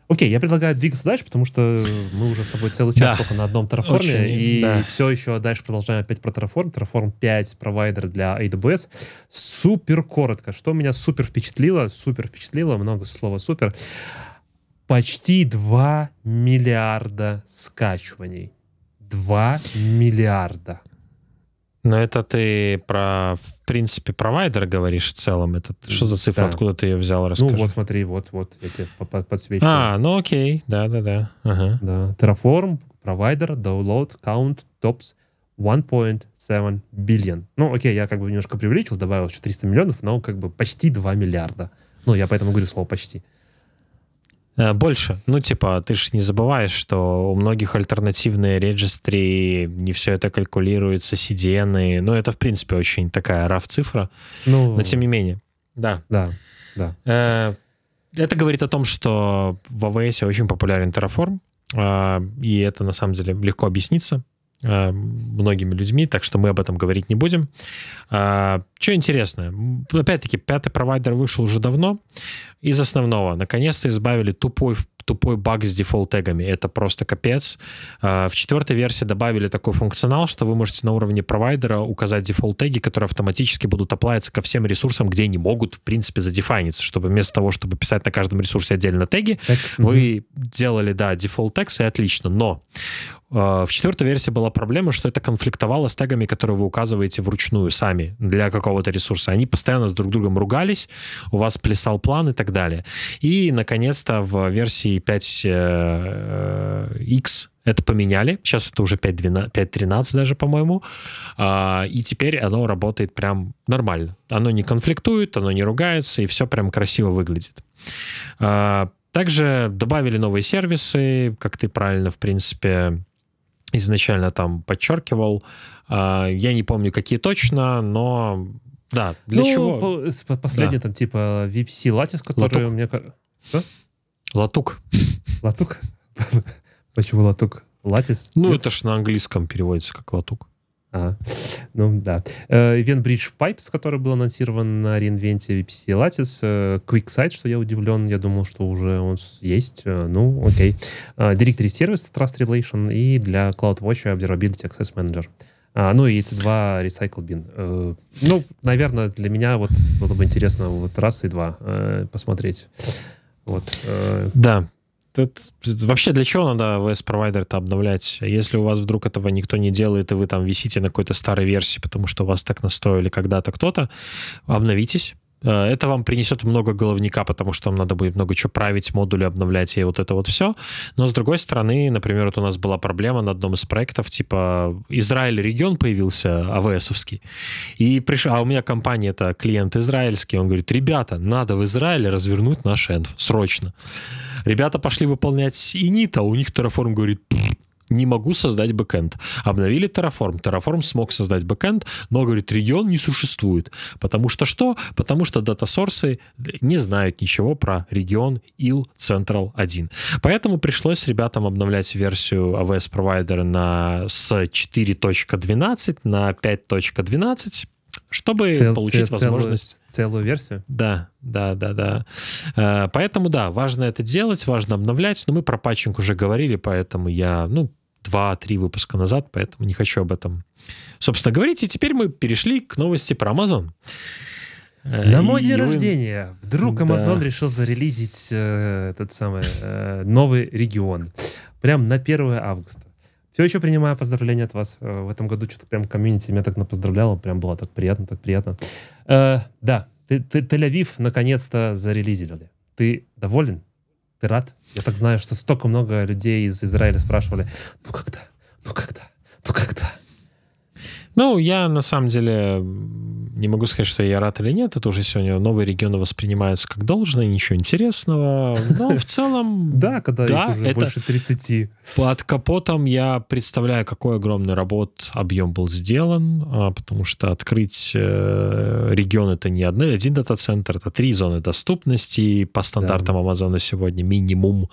Окей, я предлагаю двигаться дальше, потому что мы уже с тобой целый час да. только на одном Terraform, и да. все еще дальше продолжаем опять про Terraform. Terraform 5 провайдер для AWS. Супер коротко. Что меня супер впечатлило, супер впечатлило, много слова супер. Почти 2 миллиарда скачиваний. 2 миллиарда. Но это ты про, в принципе, провайдер говоришь в целом. Это что за цифра? Да. Откуда ты ее взял? Ну, Расскажи. Ну вот смотри, вот, вот, я тебе подсвечиваю. А, ну окей, да-да-да. Ага. Да. Terraform, провайдер, download, count, tops 1.7 billion. Ну окей, я как бы немножко преувеличил, добавил еще 300 миллионов, но как бы почти 2 миллиарда. Ну, я поэтому говорю слово «почти». Э, больше. Ну, типа, ты же не забываешь, что у многих альтернативные регистры, не все это калькулируется, CDN. Ну, это, в принципе, очень такая раф цифра. Ну, Но, тем не менее. Да. Да, да. Э, это говорит о том, что в AWS очень популярен Terraform, э, и это, на самом деле, легко объясниться многими людьми, так что мы об этом говорить не будем. Что интересно, опять-таки, пятый провайдер вышел уже давно. Из основного, наконец-то избавили тупой тупой баг с дефолт-тегами. Это просто капец. В четвертой версии добавили такой функционал, что вы можете на уровне провайдера указать дефолт-теги, которые автоматически будут оплавиться ко всем ресурсам, где они могут, в принципе, задефайниться, чтобы вместо того, чтобы писать на каждом ресурсе отдельно теги, так, вы угу. делали, да, дефолт-тегс, и отлично. Но в четвертой версии была проблема, что это конфликтовало с тегами, которые вы указываете вручную сами для какого-то ресурса. Они постоянно с друг другом ругались, у вас плясал план и так далее. И, наконец-то, в версии 5X э, это поменяли. Сейчас это уже 5.13 даже, по-моему. А, и теперь оно работает прям нормально. Оно не конфликтует, оно не ругается, и все прям красиво выглядит. А, также добавили новые сервисы, как ты правильно, в принципе, изначально там подчеркивал. А, я не помню, какие точно, но да, для ну, чего? По, последний да. там типа VPC Lattice, который Латук. мне... Что? Латук. Латук? Почему латук? Латис? Ну, это ж на английском переводится как латук. А, ну да. Uh, Event Bridge Pipes, который был анонсирован на реинвенте VPC Lattice. Uh, QuickSight, что я удивлен. Я думал, что уже он есть. Uh, ну, окей. Directory Service, Trust Relation и для CloudWatch Observability Access Manager. А, ну и EC2 Recycle Bin. Ну, наверное, для меня вот было бы интересно вот раз и два посмотреть. Вот. Uh, Тут, вообще для чего надо VS-провайдер-то обновлять? Если у вас вдруг этого никто не делает, и вы там висите на какой-то старой версии, потому что вас так настроили когда-то кто-то, обновитесь, Э, это вам принесет много головника, потому что вам надо будет много чего править, модули обновлять и вот это вот все. Но с другой стороны, например, вот у нас была проблема на одном из проектов, типа Израиль регион появился, AWS овский, и пришел, а у меня компания это клиент израильский, он говорит, ребята, надо в Израиле развернуть наш env, срочно. Ребята пошли выполнять init а, у них Terraform говорит, не могу создать бэкэнд. Обновили Terraform. Terraform смог создать бэкэнд, но, говорит, регион не существует. Потому что что? Потому что data source ы не знают ничего про регион IL Central 1. Поэтому пришлось ребятам обновлять версию AWS провайдера на, с 4.12 на 5.12 чтобы Цел, получить цел, возможность... Целую, целую версию? Да, да, да, да. Э, поэтому, да, важно это делать, важно обновлять, но мы про патчинг уже говорили, поэтому я, ну, два-три выпуска назад, поэтому не хочу об этом, собственно, говорить. И теперь мы перешли к новости про Amazon. Э, На мой день рождения вдруг Amazon да. решил зарелизить э, этот самый э, новый регион. Прям на 1 августа. Все еще принимаю поздравления от вас. Э, в этом году что-то прям комьюнити меня так напоздравляло. Прям было так приятно, так приятно. Э, да, Тель-Авив наконец-то зарелизили. Ты доволен? Ты рад? Я так знаю, что столько много людей из Израиля спрашивали, ну когда, ну когда, ну когда. Ну, я на самом деле не могу сказать, что я рад или нет. Это уже сегодня новые регионы воспринимаются как должное, ничего интересного. Но в целом... Да, когда их уже больше 30. Под капотом я представляю, какой огромный работ объем был сделан, а, потому что открыть э, регион это не один дата-центр, это три зоны доступности по стандартам Амазона сегодня минимум.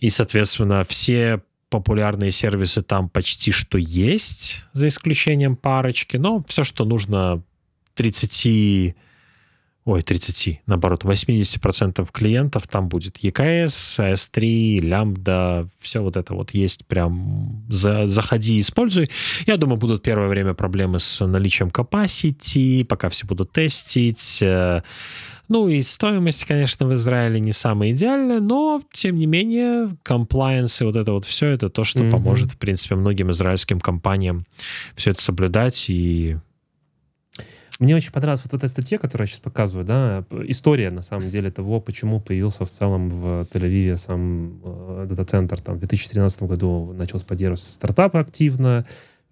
И, соответственно, все популярные сервисы там почти что есть, за исключением парочки, но все, что нужно 30 ой, 30, наоборот, 80% клиентов там будет EKS, S3, лямбда, все вот это вот есть прям за, заходи, используй. Я думаю, будут первое время проблемы с наличием capacity, пока все будут тестить. Ну и стоимость, конечно, в Израиле не самая идеальная, но, тем не менее, compliance и вот это вот все, это то, что mm-hmm. поможет, в принципе, многим израильским компаниям все это соблюдать и мне очень понравилась вот эта статья, которую я сейчас показываю, да, история, на самом деле, того, почему появился в целом в Тель-Авиве сам э, дата-центр. Там в 2013 году начался поддерживаться стартапы активно,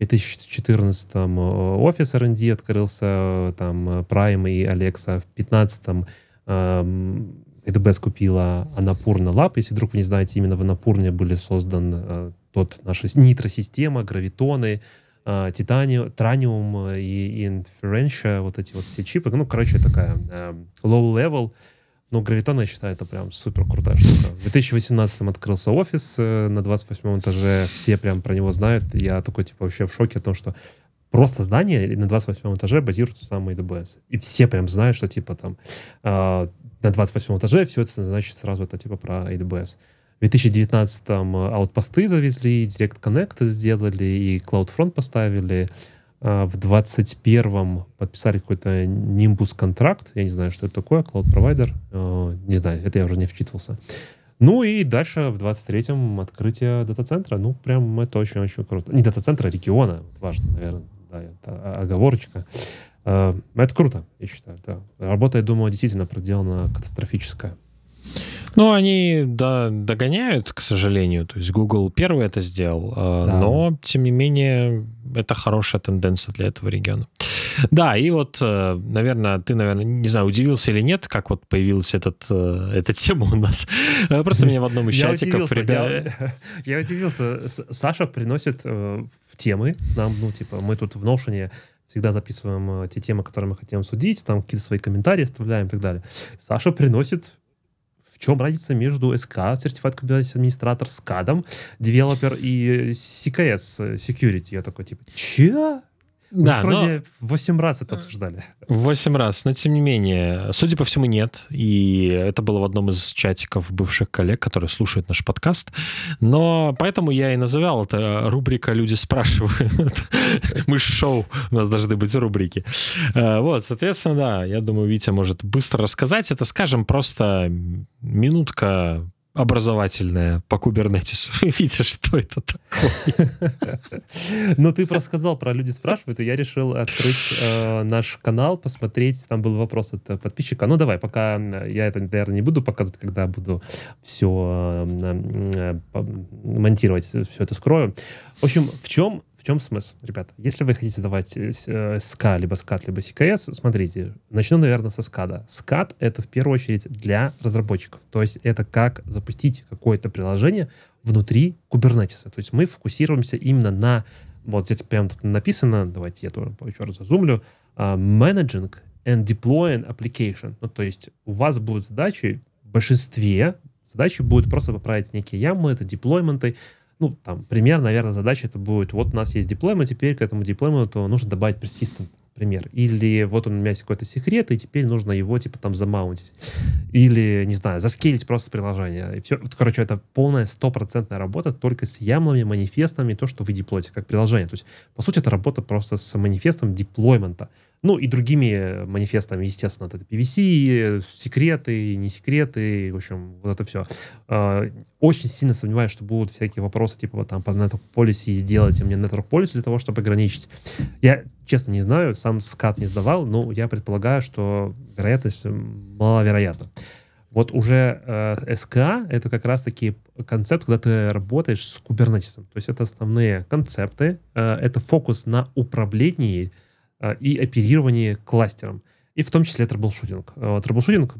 в 2014 э, офис R&D открылся, там Prime и Alexa. В 2015 э, AWS купила Анапурна Lab. Если вдруг вы не знаете, именно в Анапурне были созданы э, тот наша нитро-система, гравитоны, э, титаниум, траниум и, инференция, вот эти вот все чипы. Ну, короче, такая э, low-level. Но гравитон, я считаю, это прям супер крутая штука. В 2018 открылся офис э, на 28 этаже. Все прям про него знают. Я такой, типа, вообще в шоке о том, что просто здание на 28 этаже базируется сам AWS. И все прям знают, что, типа, там э, на 28 этаже все это значит сразу это, типа, про AWS. В 2019-м аутпосты завезли, Direct Connect сделали, и CloudFront поставили. А, в 21-м подписали какой-то Nimbus контракт. Я не знаю, что это такое, Cloud Provider. А, не знаю, это я уже не вчитывался. Ну и дальше в 23-м открытие дата-центра. Ну, прям это очень-очень круто. Не дата-центра, а региона. важно, наверное. Да, это оговорочка. А, это круто, я считаю. Да. Работа, я думаю, действительно проделана катастрофическая. Ну, они да, догоняют, к сожалению. То есть Google первый это сделал, да. но, тем не менее, это хорошая тенденция для этого региона. Да, и вот, э, наверное, ты, наверное, не знаю, удивился или нет, как вот появилась этот, э, эта тема у нас. Э, просто меня в одном из чатиков... Я удивился. Саша приносит в темы нам, ну, типа, мы тут в Notion всегда записываем те темы, которые мы хотим судить, там какие-то свои комментарии оставляем и так далее. Саша приносит чем разница между СК, Certified Kubernetes Administrator, SCAD, Developer и CKS, Security? Я такой, типа, че? Да, Мы вроде но... 8 раз это обсуждали. 8 раз, но тем не менее, судя по всему, нет. И это было в одном из чатиков бывших коллег, которые слушают наш подкаст. Но поэтому я и называл это рубрика «Люди спрашивают». Мы шоу, у нас должны быть рубрики. Э, вот, соответственно, да, я думаю, Витя может быстро рассказать. Это, скажем, просто минутка образовательное по кубернетису. Видите, что это такое? Ну, ты просто про «Люди спрашивают», и я решил открыть э, наш канал, посмотреть. Там был вопрос от подписчика. Ну, давай, пока я это, наверное, не буду показывать, когда буду все э, э, монтировать, все это скрою. В общем, в чем в чем смысл, ребята? Если вы хотите давать э, SCA, либо SCAD, либо CKS, смотрите, начну, наверное, со SCAD. SCAD — это в первую очередь для разработчиков. То есть это как запустить какое-то приложение внутри Kubernetes. То есть мы фокусируемся именно на... Вот здесь прямо тут написано, давайте я тоже еще раз зазумлю, uh, Managing and Deploying Application. Ну, то есть у вас будут задачи, в большинстве задачи будут просто поправить некие ямы, это деплойменты, ну, там, пример, наверное, задача это будет, вот у нас есть дипломат, теперь к этому дипломату нужно добавить persistent, пример. Или вот у меня есть какой-то секрет, и теперь нужно его, типа, там, замаунтить. Или, не знаю, заскейлить просто приложение. И все. Короче, это полная стопроцентная работа только с ямлами, манифестами, то, что вы деплоите как приложение. То есть, по сути, это работа просто с манифестом деплоймента. Ну, и другими манифестами, естественно, это PVC, секреты, не секреты, в общем, вот это все. А, очень сильно сомневаюсь, что будут всякие вопросы, типа, вот там, по network policy сделать мне network policy для того, чтобы ограничить. Я, честно, не знаю, сам скат не сдавал, но я предполагаю, что вероятность маловероятна. Вот уже э, CKA — это как раз-таки концепт, когда ты работаешь с Kubernetes. То есть это основные концепты, э, это фокус на управлении Э, и оперирование кластером. И в том числе troubleshooting. Э, troubleshooting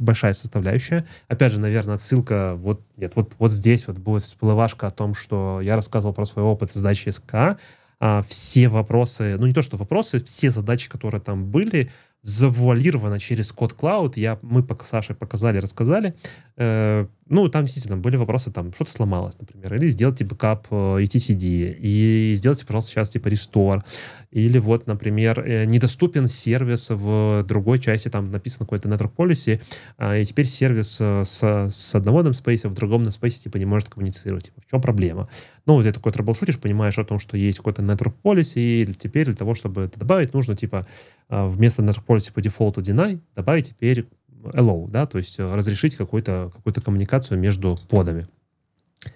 большая составляющая. Опять же, наверное, отсылка вот, нет, вот, вот здесь вот будет всплывашка о том, что я рассказывал про свой опыт сдачи CKA, все вопросы, ну не то, что вопросы, все задачи, которые там были, завуалировано через код Cloud. Я, мы пока Саше показали, рассказали. Э, ну, там действительно были вопросы, там что-то сломалось, например, или сделайте бэкап э, etcd, и сделайте, пожалуйста, сейчас типа restore, или вот, например, э, недоступен сервис в другой части, там написано какой-то network policy, э, и теперь сервис э, с, с одного namespace в другом namespace типа не может коммуницировать. Типа, в чем проблема? Ну, ты такой troubleshoot ишь, понимаешь о том, что есть какой-то network policy, и теперь для того, чтобы это добавить, нужно типа вместо network по дефолту deny добавить теперь allow, да, то есть э, разрешить какую-то какую коммуникацию между подами.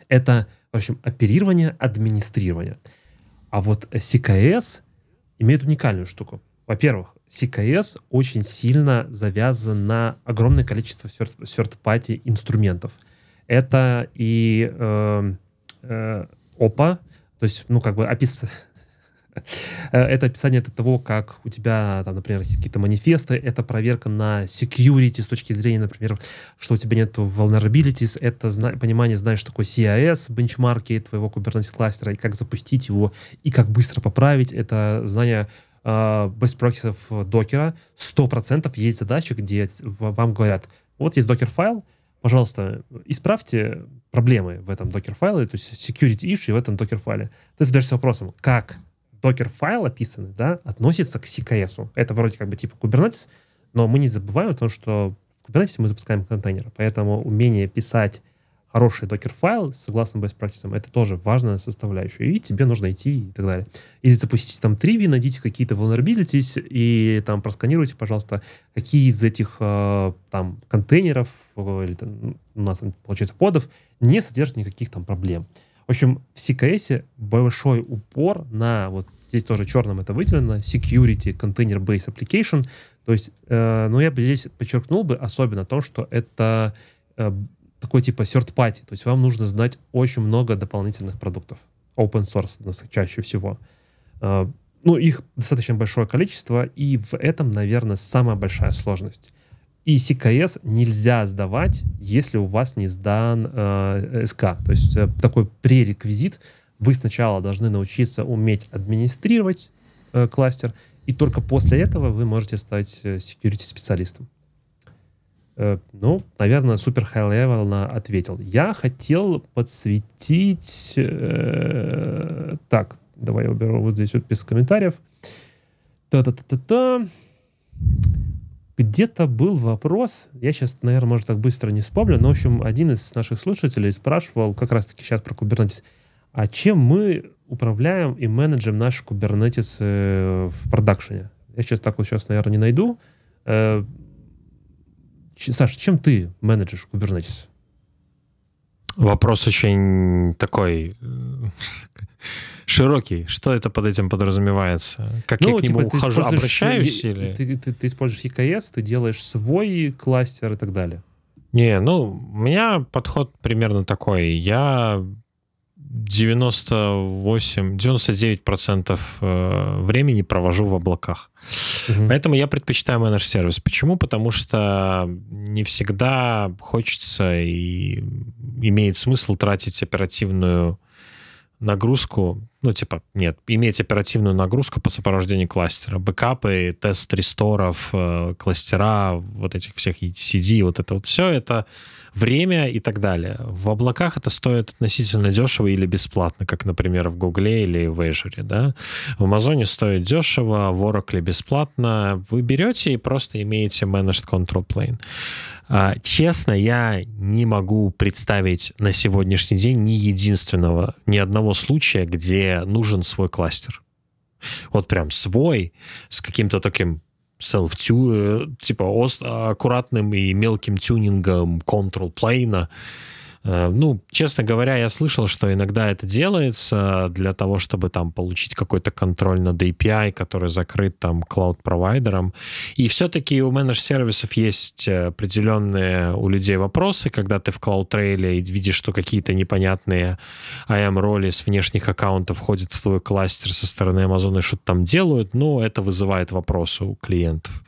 Это, в общем, оперирование, администрирование. А вот CKS имеет уникальную штуку. Во-первых, CKS очень сильно завязан на огромное количество third-party инструментов. Это и э, э, OPA, то есть, ну, как бы опис... Э, это описание того, как у тебя, там, например, есть какие-то манифесты, это проверка на security с точки зрения, например, что у тебя нет vulnerabilities, это зна- понимание, знаешь, что такое CIS, бенчмарки твоего Kubernetes кластера, и как запустить его, и как быстро поправить, это знание uh, best practices докера. 100% есть задачи, где вам говорят, вот есть докер-файл, пожалуйста, исправьте проблемы в этом докер-файле, то есть security issue в этом докер-файле. Ты задаешься вопросом, как докер-файл описанный, да, относится к CKS. Это вроде как бы типа Kubernetes, но мы не забываем о том, что в Kubernetes мы запускаем контейнеры, поэтому умение писать хороший докер-файл, согласно best practices, это тоже важная составляющая. И тебе нужно идти и так далее. Или запустите там триви, найдите какие-то vulnerabilities и там просканируйте, пожалуйста, какие из этих э, там контейнеров э, или там, у нас получается подов не содержат никаких там проблем. Общем, в CKS большой упор на, вот здесь тоже черным это выделено, security container based application. То есть, э, но я бы здесь подчеркнул бы особенно то, что это э, такой типа third party. То есть вам нужно знать очень много дополнительных продуктов. Open source чаще всего. Э, ну, их достаточно большое количество, и в этом, наверное, самая большая сложность. И CKS нельзя сдавать, если у вас не сдан э, СК. То есть э, такой пререквизит. Вы сначала должны научиться уметь администрировать э, кластер, и только после этого вы можете стать э, security специалистом. Э, ну, наверное, супер high level на ответил. Я хотел подсветить... Э, так, давай я уберу вот здесь вот без комментариев. Та-та-та-та-та где-то был вопрос, я сейчас, наверное, может, так быстро не вспомню, но, в общем, один из наших слушателей спрашивал как раз-таки сейчас про Kubernetes, а чем мы управляем и менеджем наш Kubernetes э, в продакшене? Я сейчас так вот сейчас, наверное, не найду. Э, Саша, чем ты менеджешь Kubernetes? Вопрос очень такой э, широкий. Что это под этим подразумевается? Как ну, я к нему типа, ухожу, обращаюсь? Или... Ты, ты, ты используешь EKS, ты делаешь свой кластер и так далее. Не, ну, у меня подход примерно такой. Я 98, 99% э, времени провожу в облаках. Угу. Поэтому я предпочитаю менедж сервис. Почему? Потому что не всегда хочется и имеет смысл тратить оперативную нагрузку, ну, типа, нет, иметь оперативную нагрузку по сопровождению кластера, бэкапы, тест ресторов, э, кластера, вот этих всех ETCD, вот это вот все, это время и так далее. В облаках это стоит относительно дешево или бесплатно, как, например, в Гугле или в Azure, да. В Амазоне стоит дешево, в Oracle бесплатно. Вы берете и просто имеете Managed Control Plane. А, честно, я не могу представить на сегодняшний день ни единственного, ни одного случая, где нужен свой кластер. Вот прям свой, с каким-то таким self э, типа аккуратным и мелким тюнингом control Э, ну, честно говоря, я слышал, что иногда это делается для того, чтобы там получить какой-то контроль над API, который закрыт там клауд-провайдером. И все-таки у менедж-сервисов есть определенные у людей вопросы, когда ты в CloudTrail видишь, что какие-то непонятные IAM-роли с внешних аккаунтов входят в твой кластер со стороны Amazon и что-то там делают, ну, это вызывает вопросы у клиентов.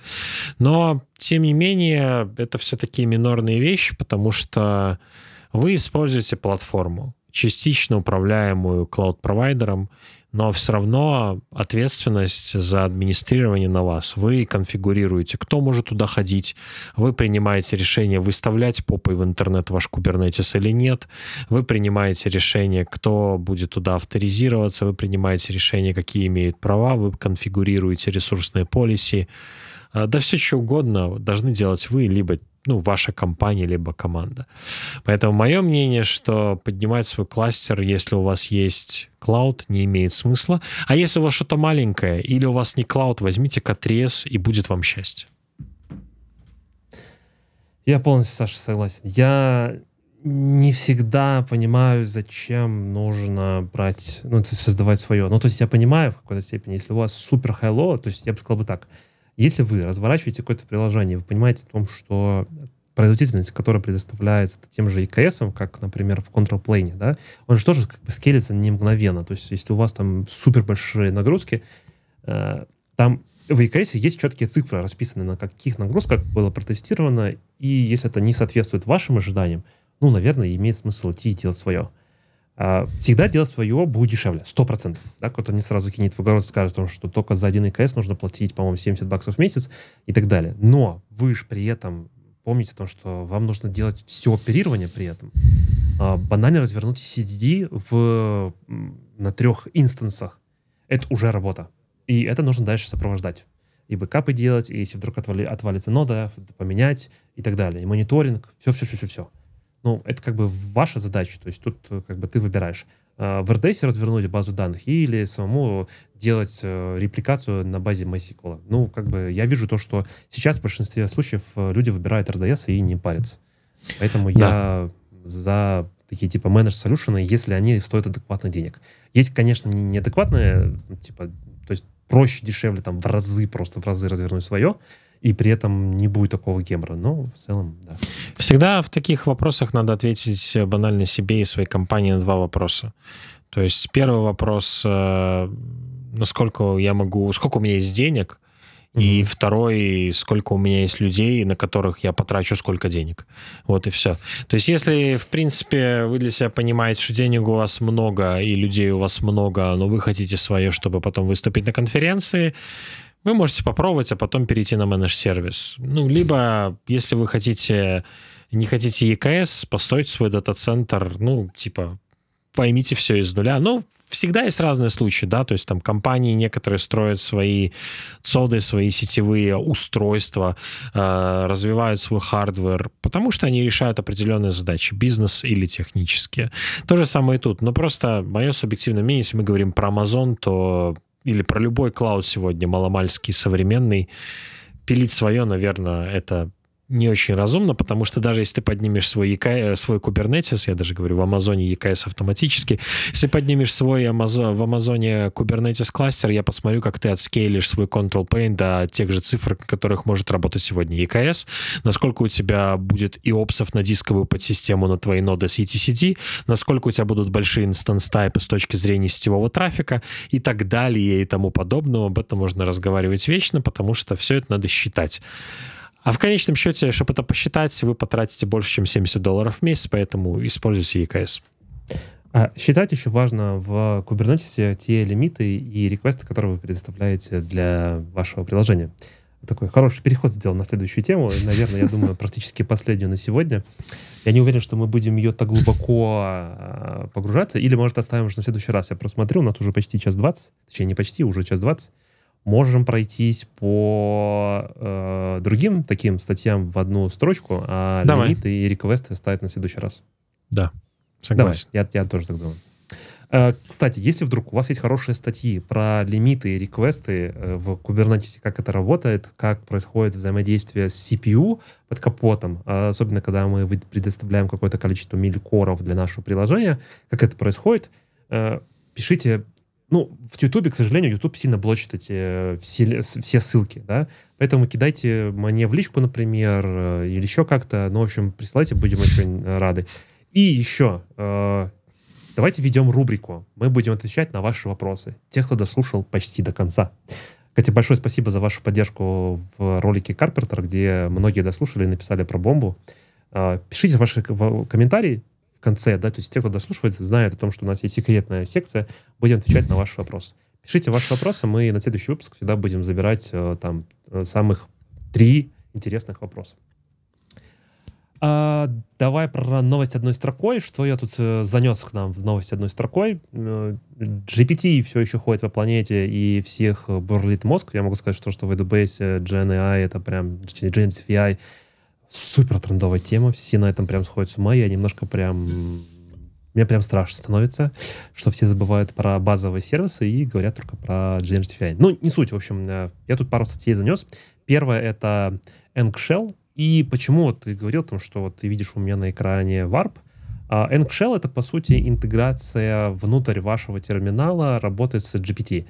Но, тем не менее, это все такие минорные вещи, потому что вы используете платформу, частично управляемую клауд-провайдером, но все равно ответственность за администрирование на вас. Вы конфигурируете, кто может туда ходить, вы принимаете решение, выставлять попой в интернет ваш Kubernetes или нет, вы принимаете решение, кто будет туда авторизироваться, вы принимаете решение, какие имеют права, вы конфигурируете ресурсные полиси, а, да все что угодно должны делать вы, либо ну, ваша компания, либо команда. Поэтому мое мнение, что поднимать свой кластер, если у вас есть клауд, не имеет смысла. А если у вас что-то маленькое, или у вас не клауд, возьмите K3S, и будет вам счастье. Я полностью, Саша, согласен. Я не всегда понимаю, зачем нужно брать, ну, то есть создавать свое. Ну, то есть я понимаю в какой-то степени, если у вас супер хайло, то есть я бы сказал бы так, если вы разворачиваете какое-то приложение, вы понимаете о том, что производительность, которая предоставляется тем же EKS, как, например, в Control Plane, да, он же тоже как бы скелится не мгновенно. То есть, если у вас там супер большие нагрузки, э, там в EKS есть четкие цифры, расписаны на каких нагрузках было протестировано, и если это не соответствует вашим ожиданиям, ну, наверное, имеет смысл идти и делать свое. А, всегда делать свое будет дешевле, 100%. Да? Кто-то не сразу кинет в огород, скажет, что только за один ИКС нужно платить, по-моему, 70 баксов в месяц и так далее. Но вы же при этом помните о том, что вам нужно делать все оперирование при этом. А, банально развернуть CDD в, на трех инстансах. Это уже работа. И это нужно дальше сопровождать. И бэкапы делать, и если вдруг отвали, отвалится нода, поменять и так далее. И мониторинг, все-все-все-все-все. Ну, это как бы ваша задача, то есть тут э, как бы ты выбираешь э, в RDS развернуть базу данных или самому делать э, репликацию на базе MySQL. Ну, как бы я вижу то, что сейчас в большинстве случаев люди выбирают RDS и не парятся. Поэтому да. я за такие типа менедж solution, если они стоят адекватно денег. Есть, конечно, неадекватные, типа, то есть проще, дешевле, там, в разы, просто в разы развернуть свое, и при этом не будет такого гемора. Но в целом, да. Всегда в таких вопросах надо ответить банально себе и своей компании на два вопроса. То есть первый вопрос, э, насколько я могу, сколько у меня есть денег, и mm-hmm. второй, сколько у меня есть людей, на которых я потрачу сколько денег. Вот и все. То есть, если, в принципе, вы для себя понимаете, что денег у вас много и людей у вас много, но вы хотите свое, чтобы потом выступить на конференции, вы можете попробовать, а потом перейти на менедж-сервис. Ну, либо, если вы хотите, не хотите EKS, построить свой дата-центр, ну, типа, поймите все из нуля. Ну, всегда есть разные случаи, да, то есть там компании некоторые строят свои цоды, свои сетевые устройства, э, развивают свой hardware, потому что они решают определенные задачи, бизнес или технические. То же самое и тут. Но просто мое субъективное мнение, если мы говорим про Amazon, то или про любой cloud сегодня маломальский современный, пилить свое, наверное, это не очень разумно, потому что даже если ты поднимешь свой, EK, э, свой Kubernetes, я даже говорю, в Амазоне EKS автоматически, если поднимешь свой Amazon, в Амазоне Kubernetes кластер, я посмотрю, как ты от scale ишь свой Control Plane до тех же цифр, которых может работать сегодня EKS, насколько у тебя будет и опсов на дисковую подсистему на твои ноды с etcd, насколько у тебя будут большие инстанс тайпы с точки зрения сетевого трафика и так далее и тому подобного. Об этом можно разговаривать вечно, потому что все это надо считать. А в конечном счете, чтобы это посчитать, вы потратите больше, чем 70 долларов в месяц, поэтому используйте EKS. А считать еще важно в Kubernetes те лимиты и реквесты, которые вы предоставляете для вашего приложения. Такой хороший переход сделал на следующую тему. Наверное, я думаю, практически последнюю на сегодня. Я не уверен, что мы будем ее так глубоко а, погружаться. Или, может, оставим уже на следующий раз. Я просмотрю, у нас уже почти час двадцать. Точнее, не почти, уже час двадцать можем пройтись по э, другим таким статьям в одну строчку, а Давай. лимиты и реквесты ставить на следующий раз. Да, согласен. Давай, я, я тоже так думаю. Э, кстати, если вдруг у вас есть хорошие статьи про лимиты и реквесты э, в Kubernetes, как это работает, как происходит взаимодействие с CPU под капотом, э, особенно когда мы предоставляем какое-то количество милликоров для нашего приложения, как это происходит, э, пишите ну, в Ютубе, к сожалению, YouTube сильно блочит эти э, все, все ссылки, да, поэтому кидайте мне в личку, например, э, или еще как-то, ну, в общем, присылайте, будем очень рады. И еще, э, давайте ведем рубрику, мы будем отвечать на ваши вопросы, тех, кто дослушал почти до конца. Кстати, большое спасибо за вашу поддержку в ролике Карпентер, где многие дослушали и написали про бомбу. Пишите ваши комментарии, конце, да, то есть те, кто дослушивает, знают о том, что у нас есть секретная секция, будем отвечать на ваши вопросы. Пишите ваши вопросы, мы на следующий выпуск всегда будем забирать э, там э, самых три интересных вопроса. А, давай про новость одной строкой. Что я тут э, занес к нам в новость одной строкой? GPT все еще ходит по планете и всех бурлит мозг. Я могу сказать, что, что в AWS GenAI это прям Generative AI супер трендовая тема. Все на этом прям сходят с ума. Я немножко прям мне прям страшно становится, что все забывают про базовые сервисы и говорят только про AI. Ну, не суть, в общем, э, я тут пару статей занес. Первое — это Encshell. И почему вот ты говорил, том, что вот ты видишь у меня на экране Warp, а Encshell — это, по сути, интеграция внутрь вашего терминала, работает с GPT.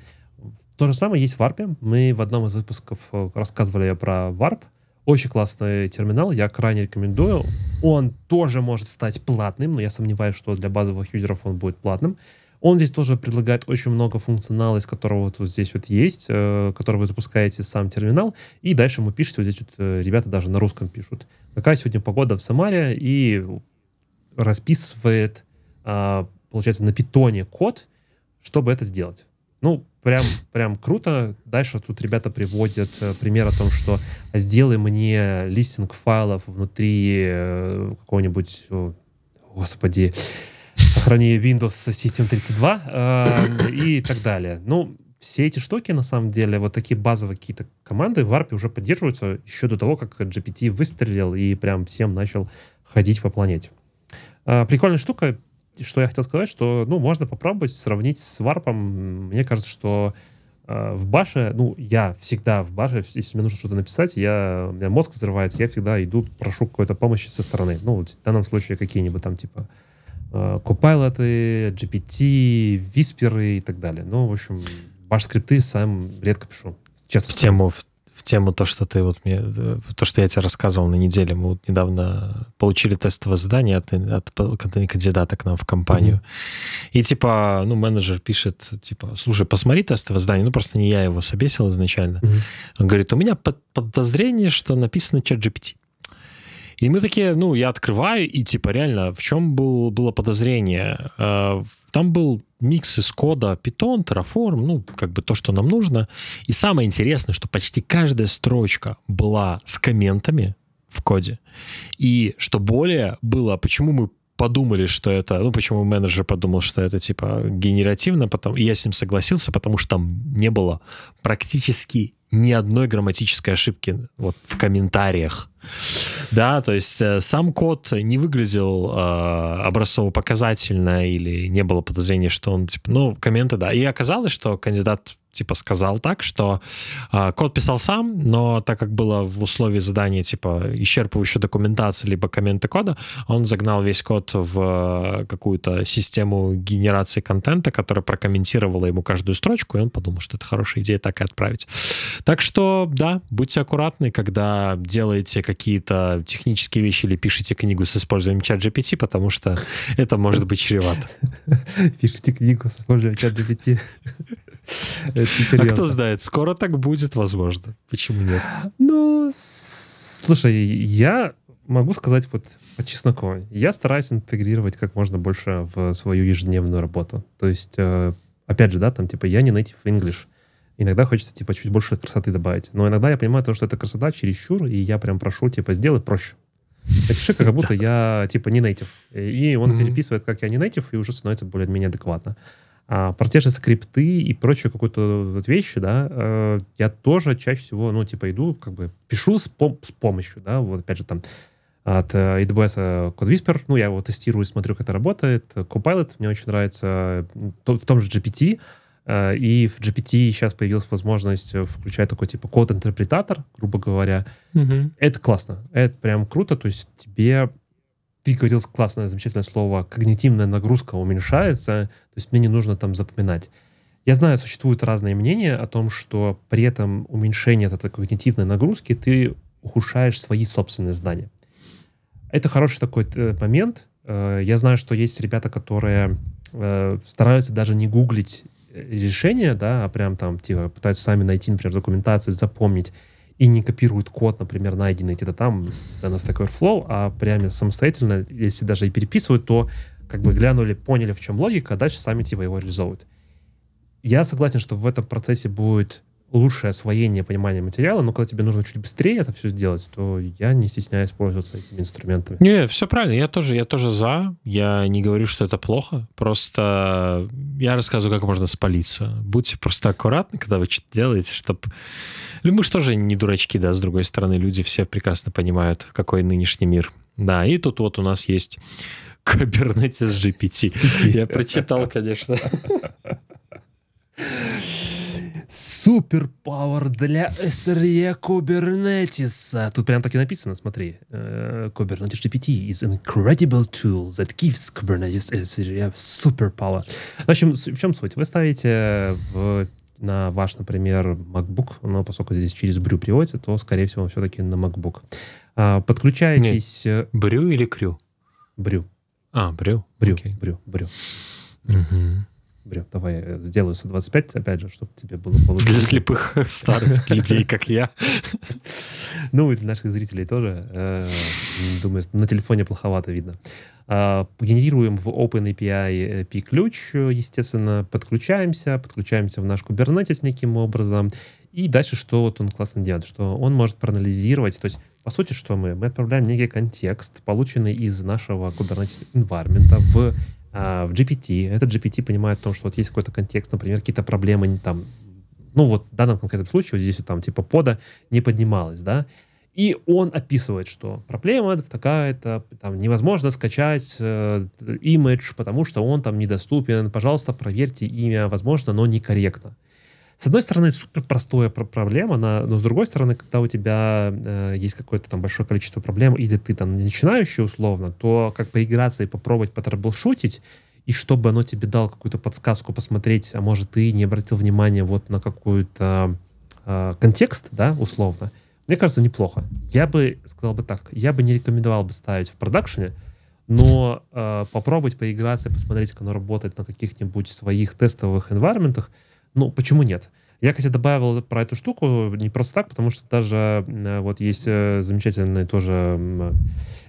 То же самое есть в Warp. Мы в одном из выпусков э, рассказывали про Warp — очень классный терминал, я крайне рекомендую. Он тоже может стать платным, но я сомневаюсь, что для базовых юзеров он будет платным. Он здесь тоже предлагает очень много функционала, из которого вот, вот здесь вот есть, э, который вы запускаете сам терминал, и дальше ему пишете, вот здесь вот э, ребята даже на русском пишут, какая сегодня погода в Самаре, и расписывает, э, получается, на питоне код, чтобы это сделать. Ну, прям, прям круто. Дальше тут ребята приводят э, пример о том, что сделай мне листинг файлов внутри э, какого-нибудь, господи, сохрани Windows System 32 э, и так далее. Ну, все эти штуки, на самом деле, вот такие базовые какие-то команды в ARP уже поддерживаются еще до того, как GPT выстрелил и прям всем начал ходить по планете. Э, прикольная штука что я хотел сказать, что, ну, можно попробовать сравнить с варпом. Мне кажется, что э, в баше, ну, я всегда в баше, если мне нужно что-то написать, я, у меня мозг взрывается, я всегда иду, прошу какой-то помощи со стороны. Ну, в данном случае какие-нибудь там, типа, э, Copilot, GPT, Whisper и так далее. Ну, в общем, баш скрипты сам редко пишу. Честно в тему, в тему то, что ты вот мне, то, что я тебе рассказывал на неделе. Мы вот недавно получили тестовое задание от, от кандидата к нам в компанию. Mm-hmm. И типа, ну, менеджер пишет, типа, слушай, посмотри тестовое задание. Ну, просто не я его собесил изначально. Mm-hmm. Он говорит, у меня подозрение, что написано чат GPT. И мы такие, ну, я открываю, и типа реально, в чем был, было подозрение? Э, там был микс из кода Python, Terraform, ну, как бы то, что нам нужно. И самое интересное, что почти каждая строчка была с комментами в коде. И что более было, почему мы подумали, что это, ну, почему менеджер подумал, что это, типа, генеративно, потом, и я с ним согласился, потому что там не было практически ни одной грамматической ошибки вот в комментариях. Да, то есть э, сам код не выглядел э, образцово-показательно или не было подозрения, что он, типа, ну, комменты, да. И оказалось, что кандидат типа сказал так, что э, код писал сам, но так как было в условии задания типа исчерпывающая документация либо комменты кода, он загнал весь код в э, какую-то систему генерации контента, которая прокомментировала ему каждую строчку, и он подумал, что это хорошая идея так и отправить. Так что, да, будьте аккуратны, когда делаете какие-то технические вещи или пишете книгу с использованием чат GPT, потому что это может быть чревато. Пишите книгу с использованием чат GPT. А кто знает, скоро так будет, возможно. Почему нет? Ну, слушай, я могу сказать вот по чесноку. Я стараюсь интегрировать как можно больше в свою ежедневную работу. То есть, э, опять же, да, там, типа, я не native English. Иногда хочется, типа, чуть больше красоты добавить. Но иногда я понимаю то, что это красота чересчур, и я прям прошу, типа, сделай проще. Напиши, как будто я, типа, не native. И он переписывает, как я не native, и уже становится более-менее адекватно. А, про те же скрипты и прочую какую-то вот вещи, да, э, я тоже чаще всего, ну, типа, иду, как бы, пишу с, пом- с помощью, да, вот, опять же, там, от э, AWS Code Whisper, ну, я его тестирую, смотрю, как это работает. Copilot мне очень нравится, в том же GPT, э, и в GPT сейчас появилась возможность включать такой, типа, код-интерпретатор, грубо говоря. Mm-hmm. Это классно, это прям круто, то есть тебе ты говорил классное, замечательное слово, когнитивная нагрузка уменьшается, то есть мне не нужно там запоминать. Я знаю, существуют разные мнения о том, что при этом уменьшение этой когнитивной нагрузки ты ухудшаешь свои собственные знания. Это хороший такой э, момент. Э, я знаю, что есть ребята, которые э, стараются даже не гуглить решения, да, а прям там типа пытаются сами найти, например, документацию, запомнить. И не копирует код, например, найденный где-то там на Stack Overflow, а прямо самостоятельно, если даже и переписывают, то как бы глянули, поняли, в чем логика, а дальше сами типа его реализовывают. Я согласен, что в этом процессе будет лучшее освоение, понимание материала, но когда тебе нужно чуть быстрее это все сделать, то я не стесняюсь пользоваться этими инструментами. Не, все правильно, я тоже, я тоже за, я не говорю, что это плохо, просто я рассказываю, как можно спалиться. Будьте просто аккуратны, когда вы что-то делаете, чтобы... Мы же тоже не дурачки, да, с другой стороны, люди все прекрасно понимают, какой нынешний мир. Да, и тут вот у нас есть Kubernetes GPT. Я прочитал, конечно. Суперпауэр для SRE Kubernetes. Тут прям так и написано, смотри. Kubernetes GPT is an incredible tool that gives Kubernetes SRE superpower. В общем, в чем суть? Вы ставите в, на ваш, например, MacBook, но поскольку здесь через Брю приводится, то, скорее всего, все-таки на MacBook. Uh, подключаетесь... Нет. Брю или Крю? Брю. А, Брю? Брю, okay. Брю, Брю. Угу. Брем, давай я сделаю 125, опять же, чтобы тебе было получше. Для слепых старых людей, как я. Ну, и для наших зрителей тоже. Э, думаю, на телефоне плоховато видно. А, генерируем в OpenAPI API-ключ, естественно, подключаемся, подключаемся в наш Kubernetes неким образом. И дальше что вот он классно делает, что он может проанализировать, то есть по сути, что мы? Мы отправляем некий контекст, полученный из нашего Kubernetes environment в а, в GPT. Этот GPT понимает о том, что вот есть какой-то контекст, например, какие-то проблемы там, ну вот в данном конкретном случае вот здесь вот там типа пода не поднималась, да, и он описывает, что проблема такая-то, там невозможно скачать э, потому что он там недоступен. Пожалуйста, проверьте имя, возможно, но некорректно. С одной стороны, супер простая проблема, но с другой стороны, когда у тебя э, есть какое-то там большое количество проблем, или ты там начинающий условно, то как поиграться и попробовать потраблшутить, и чтобы оно тебе дало какую-то подсказку посмотреть, а может ты не обратил внимания вот на какой-то э, контекст, да, условно, мне кажется, неплохо. Я бы сказал бы так, я бы не рекомендовал бы ставить в продакшене, но э, попробовать поиграться посмотреть, как оно работает на каких-нибудь своих тестовых environment, ну, почему нет? Я, кстати, добавил про эту штуку не просто так, потому что даже э, вот есть э, замечательный тоже,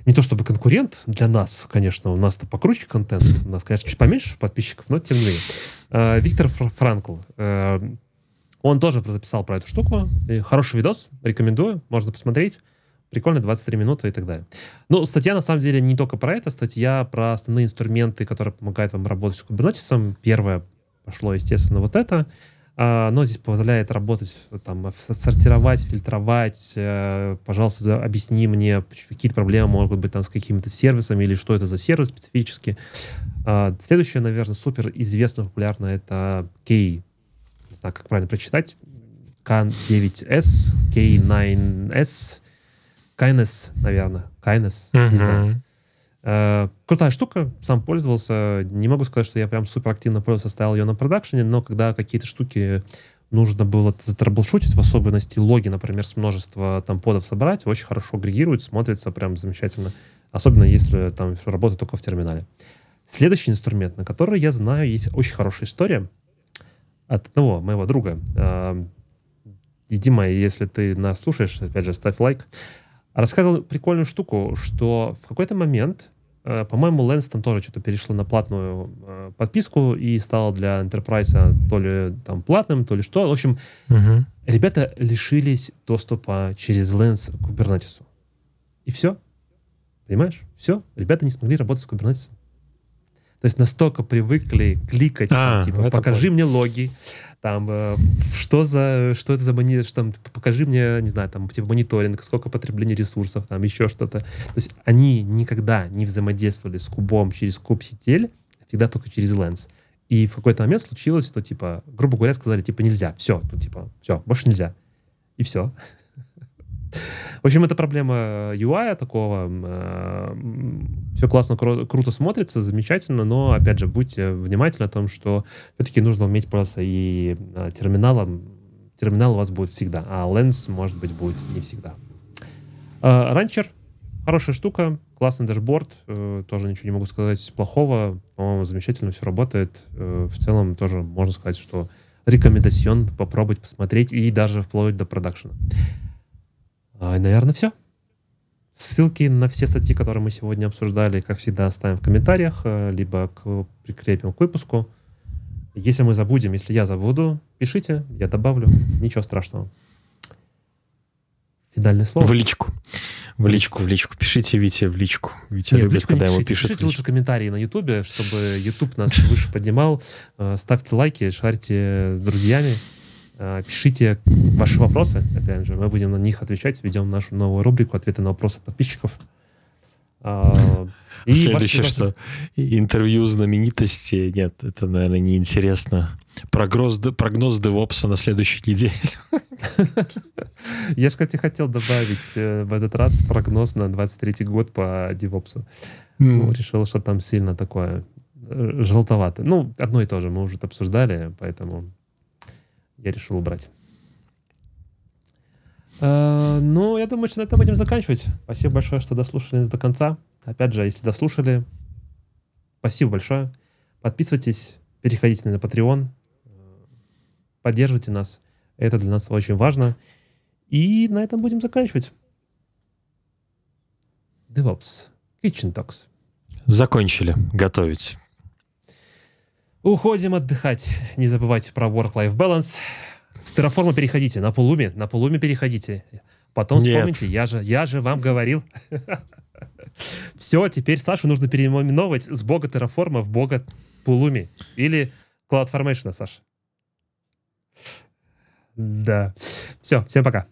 не то чтобы конкурент для нас, конечно, у нас-то покруче контент, у нас, конечно, чуть поменьше подписчиков, но тем не менее. Э, Виктор Франкл, он тоже записал про эту штуку. Хороший видос, рекомендую, можно посмотреть. Прикольно, 23 минуты и так далее. Ну, статья на самом деле не только про это, статья про основные инструменты, которые помогают вам работать с Kubernetes. Первая пошло, естественно, вот это. А, оно здесь позволяет работать, там, сортировать, фильтровать. Э, пожалуйста, объясни мне, какие проблемы могут быть там с какими-то сервисами или что это за сервис специфически. А, следующее, наверное, супер известно, популярно, это K, не знаю, как правильно прочитать, K9S, K9S, Kindness, наверное, Kindness, mm-hmm. не знаю. Э, крутая штука, сам пользовался. Не могу сказать, что я прям супер активно пользовался, ставил ее на продакшене, но когда какие-то штуки нужно было затраблшутить, в особенности логи, например, с множества там подов собрать, очень хорошо агрегирует, смотрится прям замечательно. Особенно если там работает только в терминале. Следующий инструмент, на который я знаю, есть очень хорошая история от одного моего друга. Э, и, Дима, если ты нас слушаешь, опять же, ставь лайк. Рассказывал прикольную штуку, что в какой-то момент по-моему, Lens там тоже что-то перешло на платную э, подписку и стало для Enterprise то ли там платным, то ли что. В общем, угу. ребята лишились доступа через Lens к Kubernetes. И все. Понимаешь? Все. Ребята не смогли работать с Kubernetes. То есть настолько привыкли кликать, а, там, типа, покажи мне логи, там, э, что за, что это за монитор, там, покажи мне, не знаю, там, типа, мониторинг, сколько потребления ресурсов, там, еще что-то. То есть они никогда не взаимодействовали с кубом через куб сетель, всегда только через Lens. И в какой-то момент случилось, что, типа, грубо говоря, сказали, типа, нельзя, все, ну, типа, все, больше нельзя. И все. В общем, это проблема UI такого. Э, Все классно, кру- круто смотрится, замечательно, но, опять же, будьте внимательны о том, что все-таки нужно уметь просто и э, терминалом. Терминал у вас будет всегда, а Lens, может быть, будет не всегда. Ранчер — хорошая штука, классный дашборд, э, тоже ничего не могу сказать плохого, по-моему, замечательно все работает. В целом тоже можно сказать, что рекомендацион попробовать посмотреть и даже вплоть до продакшена. А, наверное, все. Ссылки на все статьи, которые мы сегодня обсуждали, как всегда, оставим в комментариях, э, либо к, прикрепим к выпуску. Если мы забудем, если я забуду, пишите, я добавлю. Ничего страшного. Финальное слово. В личку. В личку, в личку. Пишите Вите в личку. Витя Нет, любит, личку когда ему пишут. Пишите лучше комментарии на Ютубе, чтобы Ютуб нас выше поднимал. Э, ставьте лайки, шарьте с друзьями. Э, пишите ваши вопросы, опять же. Мы будем на них отвечать. Ведем нашу новую рубрику «Ответы на вопросы подписчиков». А, и Следующее, что интервью знаменитости. Нет, это, наверное, неинтересно. Прогноз, прогноз DevOps на следующей неделе. Я же, кстати, хотел добавить э, в этот раз прогноз на 23 год по DevOps. Ну, решил, что там сильно такое э, желтовато. Ну, одно и то же мы уже обсуждали, поэтому я решил убрать. Uh, ну, я думаю, что на этом будем заканчивать. Спасибо большое, что дослушали до конца. Опять же, если дослушали, спасибо большое. Подписывайтесь, переходите на Patreon, поддерживайте нас. Это для нас очень важно. И на этом будем заканчивать. DevOps. Kitchen Talks. Закончили готовить. Уходим отдыхать. Не забывайте про work-life balance. С Terraform переходите, на полуме, на полуме переходите. Потом Нет. вспомните, я же, я же вам говорил. Все, теперь Сашу нужно переименовывать с бога Terraform в бога Пулуми. Или CloudFormation, Саша. Да. Все, всем пока.